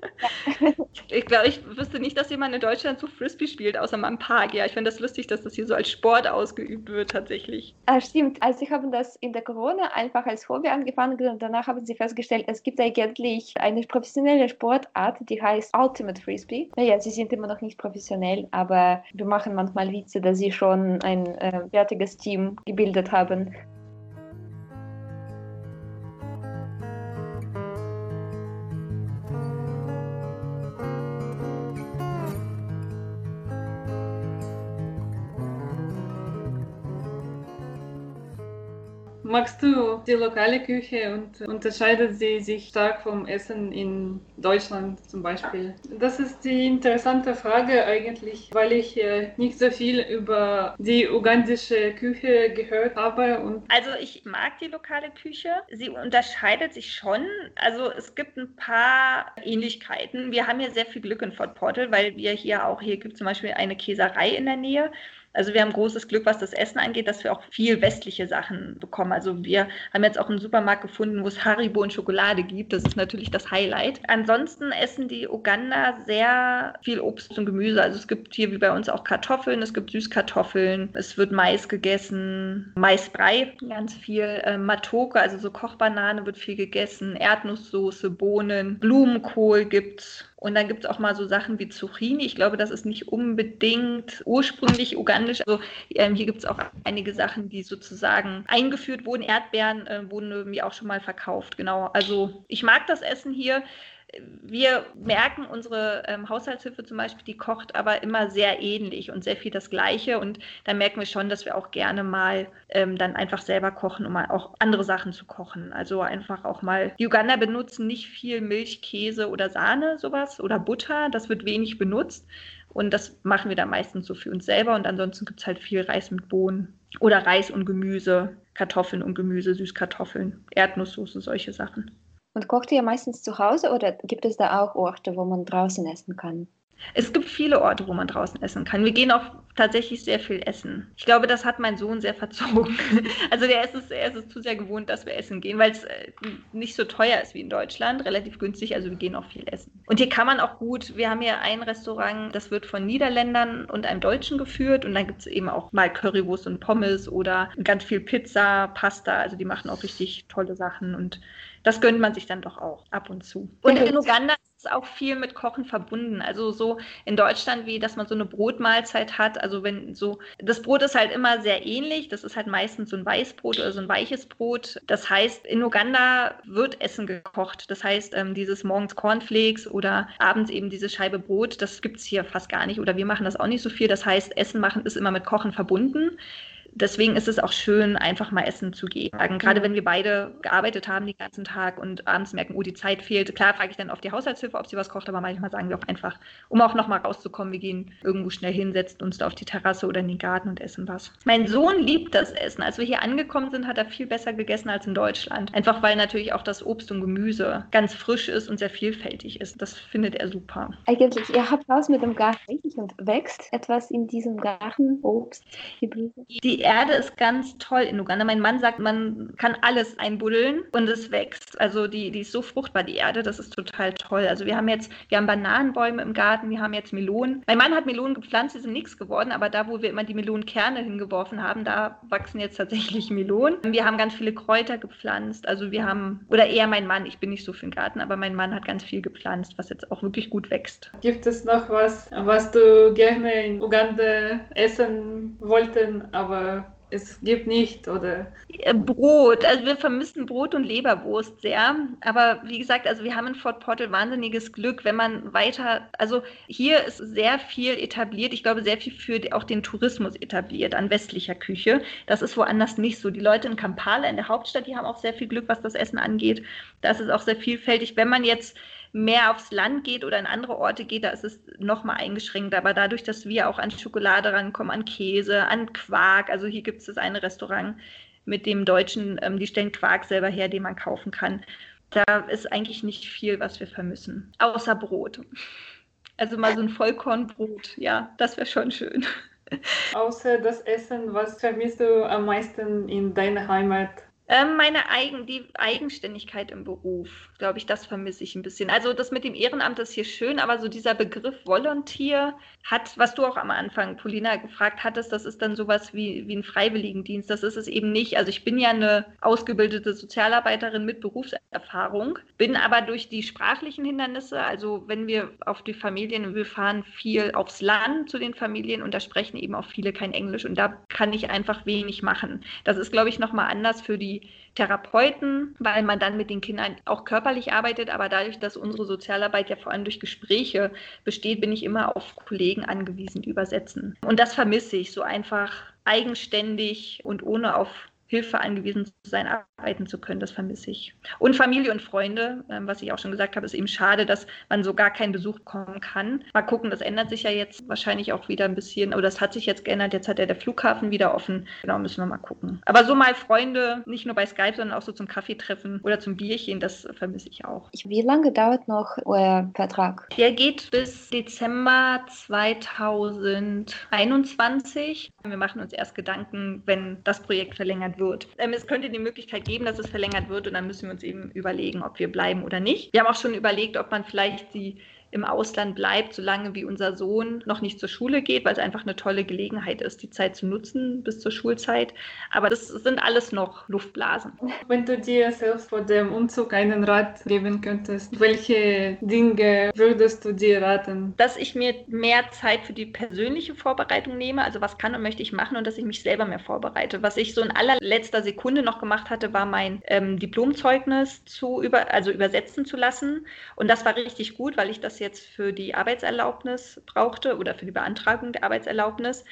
[LAUGHS] ja. Ich glaube, ich wüsste nicht, dass jemand in Deutschland so Frisbee spielt, außer mal im Park. Ja, ich finde das lustig, dass das hier so als Sport ausgeübt wird, tatsächlich. Ah, stimmt. Also, sie haben das in der Corona einfach als Hobby angefangen und danach haben sie festgestellt, es gibt eigentlich eine professionelle Sportart, die heißt Ultimate Frisbee. Naja, sie sind immer noch nicht professionell, aber wir machen manchmal Witze, dass sie schon ein äh, fertiges Team gebildet haben. Magst du die lokale Küche und unterscheidet sie sich stark vom Essen in Deutschland zum Beispiel? Das ist die interessante Frage eigentlich, weil ich nicht so viel über die ugandische Küche gehört habe. Und also ich mag die lokale Küche. Sie unterscheidet sich schon. Also es gibt ein paar Ähnlichkeiten. Wir haben hier sehr viel Glück in Fort Portal, weil wir hier auch, hier gibt es zum Beispiel eine Käserei in der Nähe. Also wir haben großes Glück, was das Essen angeht, dass wir auch viel westliche Sachen bekommen. Also wir haben jetzt auch einen Supermarkt gefunden, wo es Haribo und Schokolade gibt. Das ist natürlich das Highlight. Ansonsten essen die Uganda sehr viel Obst und Gemüse. Also es gibt hier wie bei uns auch Kartoffeln, es gibt Süßkartoffeln, es wird Mais gegessen, Maisbrei, ganz viel äh, Matoke, also so Kochbanane wird viel gegessen, Erdnusssoße, Bohnen, Blumenkohl gibt's. Und dann gibt es auch mal so Sachen wie Zucchini. Ich glaube, das ist nicht unbedingt ursprünglich ugandisch. Also ähm, hier gibt es auch einige Sachen, die sozusagen eingeführt wurden. Erdbeeren äh, wurden mir auch schon mal verkauft. Genau. Also ich mag das Essen hier wir merken, unsere ähm, Haushaltshilfe zum Beispiel, die kocht aber immer sehr ähnlich und sehr viel das Gleiche. Und da merken wir schon, dass wir auch gerne mal ähm, dann einfach selber kochen, um mal auch andere Sachen zu kochen. Also einfach auch mal, die Uganda benutzen nicht viel Milch, Käse oder Sahne, sowas oder Butter. Das wird wenig benutzt. Und das machen wir dann meistens so für uns selber. Und ansonsten gibt es halt viel Reis mit Bohnen oder Reis und Gemüse, Kartoffeln und Gemüse, Süßkartoffeln, Erdnusssoße, solche Sachen. Und kocht ihr meistens zu Hause oder gibt es da auch Orte, wo man draußen essen kann? Es gibt viele Orte, wo man draußen essen kann. Wir gehen auch tatsächlich sehr viel essen. Ich glaube, das hat mein Sohn sehr verzogen. [LAUGHS] Also der ist es, er ist es zu sehr gewohnt, dass wir essen gehen, weil es äh, nicht so teuer ist wie in Deutschland, relativ günstig, also wir gehen auch viel essen. Und hier kann man auch gut, wir haben hier ein Restaurant, das wird von Niederländern und einem Deutschen geführt und dann gibt es eben auch mal Currywurst und Pommes oder ganz viel Pizza, Pasta, also die machen auch richtig tolle Sachen und das gönnt man sich dann doch auch ab und zu. Und in Uganda ist auch viel mit Kochen verbunden. Also so in Deutschland, wie dass man so eine Brotmahlzeit hat. Also wenn so, das Brot ist halt immer sehr ähnlich. Das ist halt meistens so ein Weißbrot oder so ein weiches Brot. Das heißt, in Uganda wird Essen gekocht. Das heißt, ähm, dieses morgens Cornflakes oder abends eben diese Scheibe Brot, das gibt es hier fast gar nicht. Oder wir machen das auch nicht so viel. Das heißt, Essen machen ist immer mit Kochen verbunden deswegen ist es auch schön, einfach mal essen zu gehen. Gerade mhm. wenn wir beide gearbeitet haben den ganzen Tag und abends merken, oh, die Zeit fehlt. Klar frage ich dann auf die Haushaltshilfe, ob sie was kocht, aber manchmal sagen wir auch einfach, um auch nochmal rauszukommen, wir gehen irgendwo schnell hin, setzen uns da auf die Terrasse oder in den Garten und essen was. Mein Sohn liebt das Essen. Als wir hier angekommen sind, hat er viel besser gegessen als in Deutschland. Einfach weil natürlich auch das Obst und Gemüse ganz frisch ist und sehr vielfältig ist. Das findet er super. Eigentlich, ihr habt Haus mit dem Garten richtig und wächst etwas in diesem Garten, Obst, Gemüse? Die Erde ist ganz toll in Uganda. Mein Mann sagt, man kann alles einbuddeln und es wächst. Also die, die ist so fruchtbar, die Erde, das ist total toll. Also wir haben jetzt, wir haben Bananenbäume im Garten, wir haben jetzt Melonen. Mein Mann hat Melonen gepflanzt, die sind nichts geworden, aber da, wo wir immer die Melonenkerne hingeworfen haben, da wachsen jetzt tatsächlich Melonen. Wir haben ganz viele Kräuter gepflanzt. Also wir haben, oder eher mein Mann, ich bin nicht so für den Garten, aber mein Mann hat ganz viel gepflanzt, was jetzt auch wirklich gut wächst. Gibt es noch was, was du gerne in Uganda essen wollten, aber es gibt nicht, oder? Äh, Brot, also wir vermissen Brot und Leberwurst sehr. Aber wie gesagt, also wir haben in Fort Portal wahnsinniges Glück, wenn man weiter, also hier ist sehr viel etabliert, ich glaube sehr viel für auch den Tourismus etabliert an westlicher Küche. Das ist woanders nicht so. Die Leute in Kampala, in der Hauptstadt, die haben auch sehr viel Glück, was das Essen angeht. Das ist auch sehr vielfältig. Wenn man jetzt mehr aufs Land geht oder in andere Orte geht, da ist es nochmal eingeschränkt. Aber dadurch, dass wir auch an Schokolade rankommen, an Käse, an Quark, also hier gibt es das eine Restaurant mit dem Deutschen, ähm, die stellen Quark selber her, den man kaufen kann. Da ist eigentlich nicht viel, was wir vermissen, außer Brot. Also mal so ein Vollkornbrot, ja, das wäre schon schön. Außer das Essen, was vermisst du am meisten in deiner Heimat? Ähm, meine Eigen, die Eigenständigkeit im Beruf, glaube ich, das vermisse ich ein bisschen. Also das mit dem Ehrenamt ist hier schön, aber so dieser Begriff Volunteer hat, was du auch am Anfang, Polina, gefragt hattest, das ist dann sowas wie, wie ein Freiwilligendienst. Das ist es eben nicht. Also ich bin ja eine ausgebildete Sozialarbeiterin mit Berufserfahrung, bin aber durch die sprachlichen Hindernisse, also wenn wir auf die Familien, wir fahren viel aufs Land zu den Familien und da sprechen eben auch viele kein Englisch und da kann ich einfach wenig machen. Das ist, glaube ich, nochmal anders für die Therapeuten, weil man dann mit den Kindern auch körperlich arbeitet, aber dadurch, dass unsere Sozialarbeit ja vor allem durch Gespräche besteht, bin ich immer auf Kollegen angewiesen, die übersetzen. Und das vermisse ich, so einfach eigenständig und ohne auf Hilfe angewiesen zu sein, arbeiten zu können. Das vermisse ich. Und Familie und Freunde, ähm, was ich auch schon gesagt habe, ist eben schade, dass man so gar keinen Besuch kommen kann. Mal gucken, das ändert sich ja jetzt wahrscheinlich auch wieder ein bisschen, oder das hat sich jetzt geändert. Jetzt hat ja der Flughafen wieder offen. Genau, müssen wir mal gucken. Aber so mal Freunde, nicht nur bei Skype, sondern auch so zum Kaffeetreffen oder zum Bierchen, das vermisse ich auch. Wie lange dauert noch euer Vertrag? Der geht bis Dezember 2021. Wir machen uns erst Gedanken, wenn das Projekt verlängert wird wird. Ähm, es könnte die Möglichkeit geben, dass es verlängert wird und dann müssen wir uns eben überlegen, ob wir bleiben oder nicht. Wir haben auch schon überlegt, ob man vielleicht die im Ausland bleibt, solange wie unser Sohn noch nicht zur Schule geht, weil es einfach eine tolle Gelegenheit ist, die Zeit zu nutzen bis zur Schulzeit. Aber das sind alles noch Luftblasen. Wenn du dir selbst vor dem Umzug einen Rat geben könntest, welche Dinge würdest du dir raten? Dass ich mir mehr Zeit für die persönliche Vorbereitung nehme, also was kann und möchte ich machen und dass ich mich selber mehr vorbereite. Was ich so in allerletzter Sekunde noch gemacht hatte, war mein ähm, Diplomzeugnis zu über, also übersetzen zu lassen. Und das war richtig gut, weil ich das jetzt für die Arbeitserlaubnis brauchte oder für die Beantragung der Arbeitserlaubnis.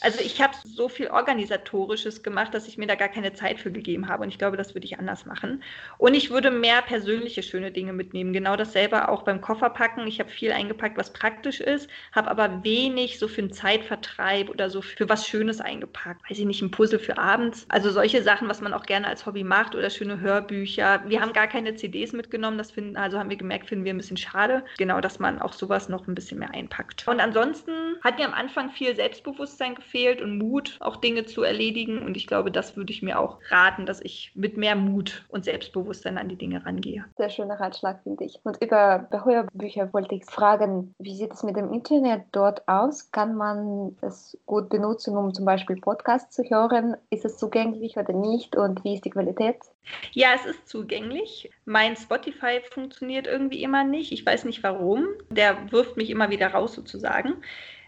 Also ich habe so viel Organisatorisches gemacht, dass ich mir da gar keine Zeit für gegeben habe. Und ich glaube, das würde ich anders machen. Und ich würde mehr persönliche schöne Dinge mitnehmen. Genau dasselbe auch beim Kofferpacken. Ich habe viel eingepackt, was praktisch ist, habe aber wenig so für einen Zeitvertreib oder so für was Schönes eingepackt. Weiß ich nicht, ein Puzzle für abends. Also solche Sachen, was man auch gerne als Hobby macht oder schöne Hörbücher. Wir haben gar keine CDs mitgenommen. Das finden, also haben wir gemerkt, finden wir ein bisschen schade. Genau, dass man auch sowas noch ein bisschen mehr einpackt. Und ansonsten hat mir am Anfang viel Selbstbewusstsein gefehlt und Mut, auch Dinge zu erledigen. Und ich glaube, das würde ich mir auch raten, dass ich mit mehr Mut und Selbstbewusstsein an die Dinge rangehe. Sehr schöner Ratschlag, finde ich. Und über Hörbücher wollte ich fragen, wie sieht es mit dem Internet dort aus? Kann man es gut benutzen, um zum Beispiel Podcasts zu hören? Ist es zugänglich oder nicht? Und wie ist die Qualität? Ja, es ist zugänglich. Mein Spotify funktioniert irgendwie immer nicht. Ich weiß nicht warum. Der wirft mich immer wieder raus sozusagen.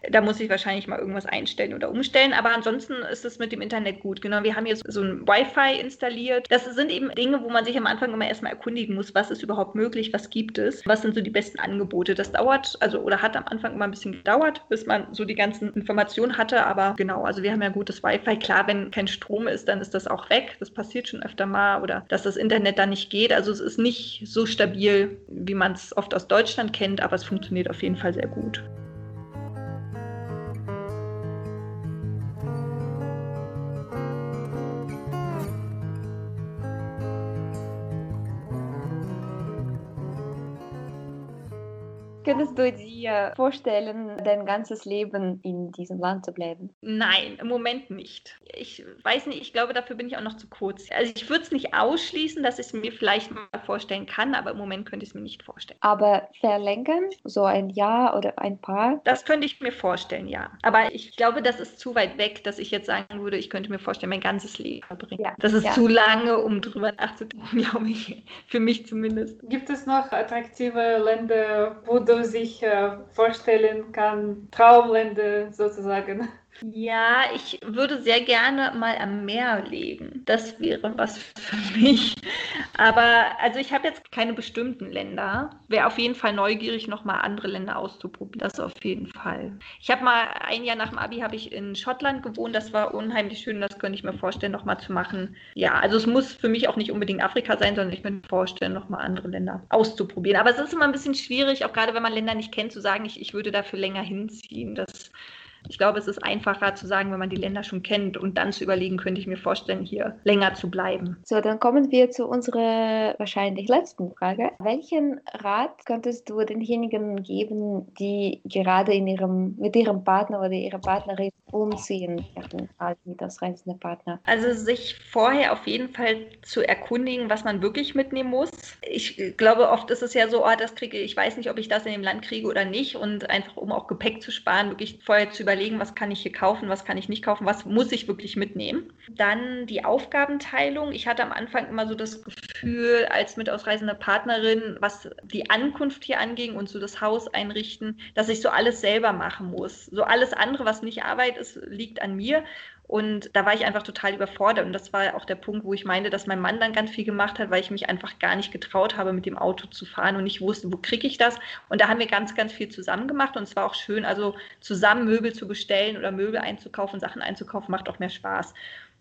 Da muss ich wahrscheinlich mal irgendwas einstellen oder umstellen. Aber ansonsten ist es mit dem Internet gut. Genau, wir haben jetzt so ein Wi-Fi installiert. Das sind eben Dinge, wo man sich am Anfang immer erstmal erkundigen muss, was ist überhaupt möglich, was gibt es, was sind so die besten Angebote. Das dauert, also oder hat am Anfang immer ein bisschen gedauert, bis man so die ganzen Informationen hatte. Aber genau, also wir haben ja gutes Wi-Fi. Klar, wenn kein Strom ist, dann ist das auch weg. Das passiert schon öfter mal oder dass das Internet da nicht geht. Also es ist nicht so stabil, wie man es oft aus Deutschland kennt, aber es funktioniert auf jeden Fall sehr gut. Könntest du dir vorstellen, dein ganzes Leben in diesem Land zu bleiben? Nein, im Moment nicht. Ich weiß nicht, ich glaube, dafür bin ich auch noch zu kurz. Also ich würde es nicht ausschließen, dass ich es mir vielleicht mal vorstellen kann, aber im Moment könnte ich es mir nicht vorstellen. Aber verlängern, so ein Jahr oder ein paar? Das könnte ich mir vorstellen, ja. Aber ich glaube, das ist zu weit weg, dass ich jetzt sagen würde, ich könnte mir vorstellen, mein ganzes Leben verbringen. Ja. Das ist ja. zu lange, um drüber nachzudenken, [LAUGHS] glaube ich. Für mich zumindest. Gibt es noch attraktive Länder, wo du sich äh, vorstellen kann, Traumländer sozusagen. Ja, ich würde sehr gerne mal am Meer leben. Das wäre was für mich. Aber also ich habe jetzt keine bestimmten Länder. Wäre auf jeden Fall neugierig, nochmal andere Länder auszuprobieren. Das auf jeden Fall. Ich habe mal ein Jahr nach dem Abi habe ich in Schottland gewohnt. Das war unheimlich schön. Das könnte ich mir vorstellen, nochmal zu machen. Ja, also es muss für mich auch nicht unbedingt Afrika sein, sondern ich könnte mir vorstellen, nochmal andere Länder auszuprobieren. Aber es ist immer ein bisschen schwierig, auch gerade wenn man Länder nicht kennt, zu sagen, ich, ich würde dafür länger hinziehen. Das ich glaube, es ist einfacher zu sagen, wenn man die Länder schon kennt und dann zu überlegen, könnte ich mir vorstellen, hier länger zu bleiben. So, dann kommen wir zu unserer wahrscheinlich letzten Frage. Welchen Rat könntest du denjenigen geben, die gerade in ihrem, mit ihrem Partner oder ihrer Partnerin umziehen werden, als mitausreisende Partner? Also sich vorher auf jeden Fall zu erkundigen, was man wirklich mitnehmen muss. Ich glaube, oft ist es ja so, oh, das kriege ich, weiß nicht, ob ich das in dem Land kriege oder nicht und einfach, um auch Gepäck zu sparen, wirklich vorher zu überlegen, überlegen, was kann ich hier kaufen, was kann ich nicht kaufen, was muss ich wirklich mitnehmen. Dann die Aufgabenteilung. Ich hatte am Anfang immer so das Gefühl, als mitausreisende Partnerin, was die Ankunft hier anging und so das Haus einrichten, dass ich so alles selber machen muss. So alles andere, was nicht Arbeit ist, liegt an mir. Und da war ich einfach total überfordert. Und das war auch der Punkt, wo ich meinte, dass mein Mann dann ganz viel gemacht hat, weil ich mich einfach gar nicht getraut habe, mit dem Auto zu fahren und nicht wusste, wo kriege ich das. Und da haben wir ganz, ganz viel zusammen gemacht. Und es war auch schön, also zusammen Möbel zu bestellen oder Möbel einzukaufen, Sachen einzukaufen, macht auch mehr Spaß.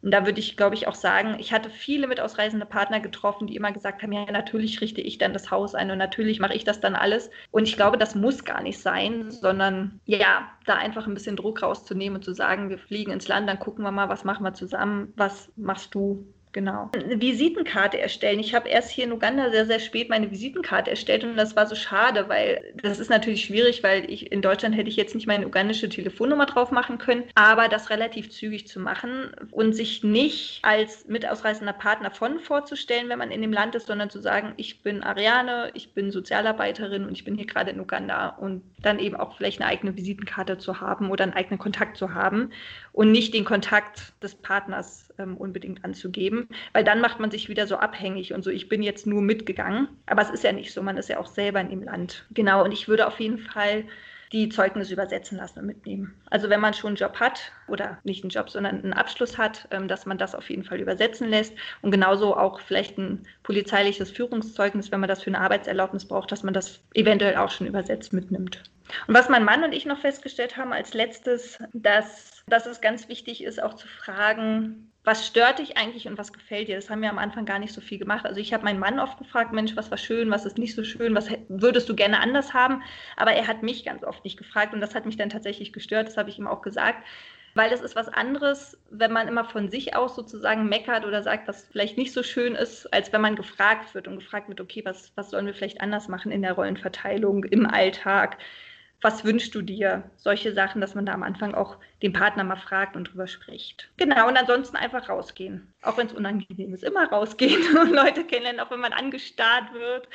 Und da würde ich, glaube ich, auch sagen, ich hatte viele mit ausreisende Partner getroffen, die immer gesagt haben, ja, natürlich richte ich dann das Haus ein und natürlich mache ich das dann alles. Und ich glaube, das muss gar nicht sein, sondern ja, da einfach ein bisschen Druck rauszunehmen und zu sagen, wir fliegen ins Land, dann gucken wir mal, was machen wir zusammen, was machst du, Genau. Eine Visitenkarte erstellen. Ich habe erst hier in Uganda sehr, sehr spät meine Visitenkarte erstellt und das war so schade, weil das ist natürlich schwierig, weil ich in Deutschland hätte ich jetzt nicht meine ugandische Telefonnummer drauf machen können, aber das relativ zügig zu machen und sich nicht als mitausreißender Partner von vorzustellen, wenn man in dem Land ist, sondern zu sagen, ich bin Ariane, ich bin Sozialarbeiterin und ich bin hier gerade in Uganda und dann eben auch vielleicht eine eigene Visitenkarte zu haben oder einen eigenen Kontakt zu haben und nicht den Kontakt des Partners ähm, unbedingt anzugeben, weil dann macht man sich wieder so abhängig und so, ich bin jetzt nur mitgegangen. Aber es ist ja nicht so, man ist ja auch selber in dem Land. Genau, und ich würde auf jeden Fall die Zeugnisse übersetzen lassen und mitnehmen. Also wenn man schon einen Job hat oder nicht einen Job, sondern einen Abschluss hat, ähm, dass man das auf jeden Fall übersetzen lässt und genauso auch vielleicht ein polizeiliches Führungszeugnis, wenn man das für eine Arbeitserlaubnis braucht, dass man das eventuell auch schon übersetzt mitnimmt. Und was mein Mann und ich noch festgestellt haben als letztes, dass, dass es ganz wichtig ist, auch zu fragen, was stört dich eigentlich und was gefällt dir? Das haben wir am Anfang gar nicht so viel gemacht. Also ich habe meinen Mann oft gefragt, Mensch, was war schön, was ist nicht so schön, was würdest du gerne anders haben? Aber er hat mich ganz oft nicht gefragt und das hat mich dann tatsächlich gestört, das habe ich ihm auch gesagt. Weil das ist was anderes, wenn man immer von sich aus sozusagen meckert oder sagt, was vielleicht nicht so schön ist, als wenn man gefragt wird und gefragt wird, okay, was, was sollen wir vielleicht anders machen in der Rollenverteilung, im Alltag? Was wünschst du dir? Solche Sachen, dass man da am Anfang auch den Partner mal fragt und drüber spricht. Genau, und ansonsten einfach rausgehen. Auch wenn es unangenehm ist, immer rausgehen [LAUGHS] und Leute kennenlernen, auch wenn man angestarrt wird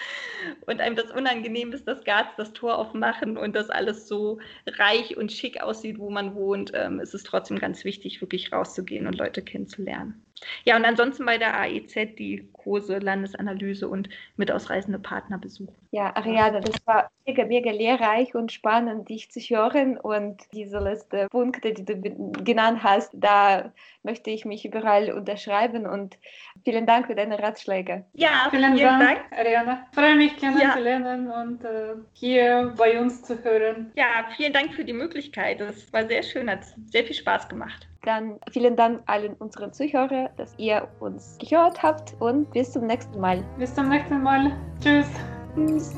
und einem das unangenehm ist, das Garz das Tor aufmachen und das alles so reich und schick aussieht, wo man wohnt, ähm, ist es trotzdem ganz wichtig, wirklich rauszugehen und Leute kennenzulernen. Ja, und ansonsten bei der AEZ die Kurse, Landesanalyse und mit ausreisende Partner besuchen. Ja, Ariane, das war mega, mega lehrreich und spannend, dich zu hören. Und diese letzten Punkte, die du genannt hast, da möchte ich mich überall unterschreiben. Und vielen Dank für deine Ratschläge. Ja, vielen, vielen Dank, Dank, Ariane. Ich freue mich kennenzulernen ja. und äh, hier bei uns zu hören. Ja, vielen Dank für die Möglichkeit. Das war sehr schön, hat sehr viel Spaß gemacht. Dann vielen Dank allen unseren Zuhörern, dass ihr uns gehört habt und bis zum nächsten Mal. Bis zum nächsten Mal. Tschüss. Tschüss.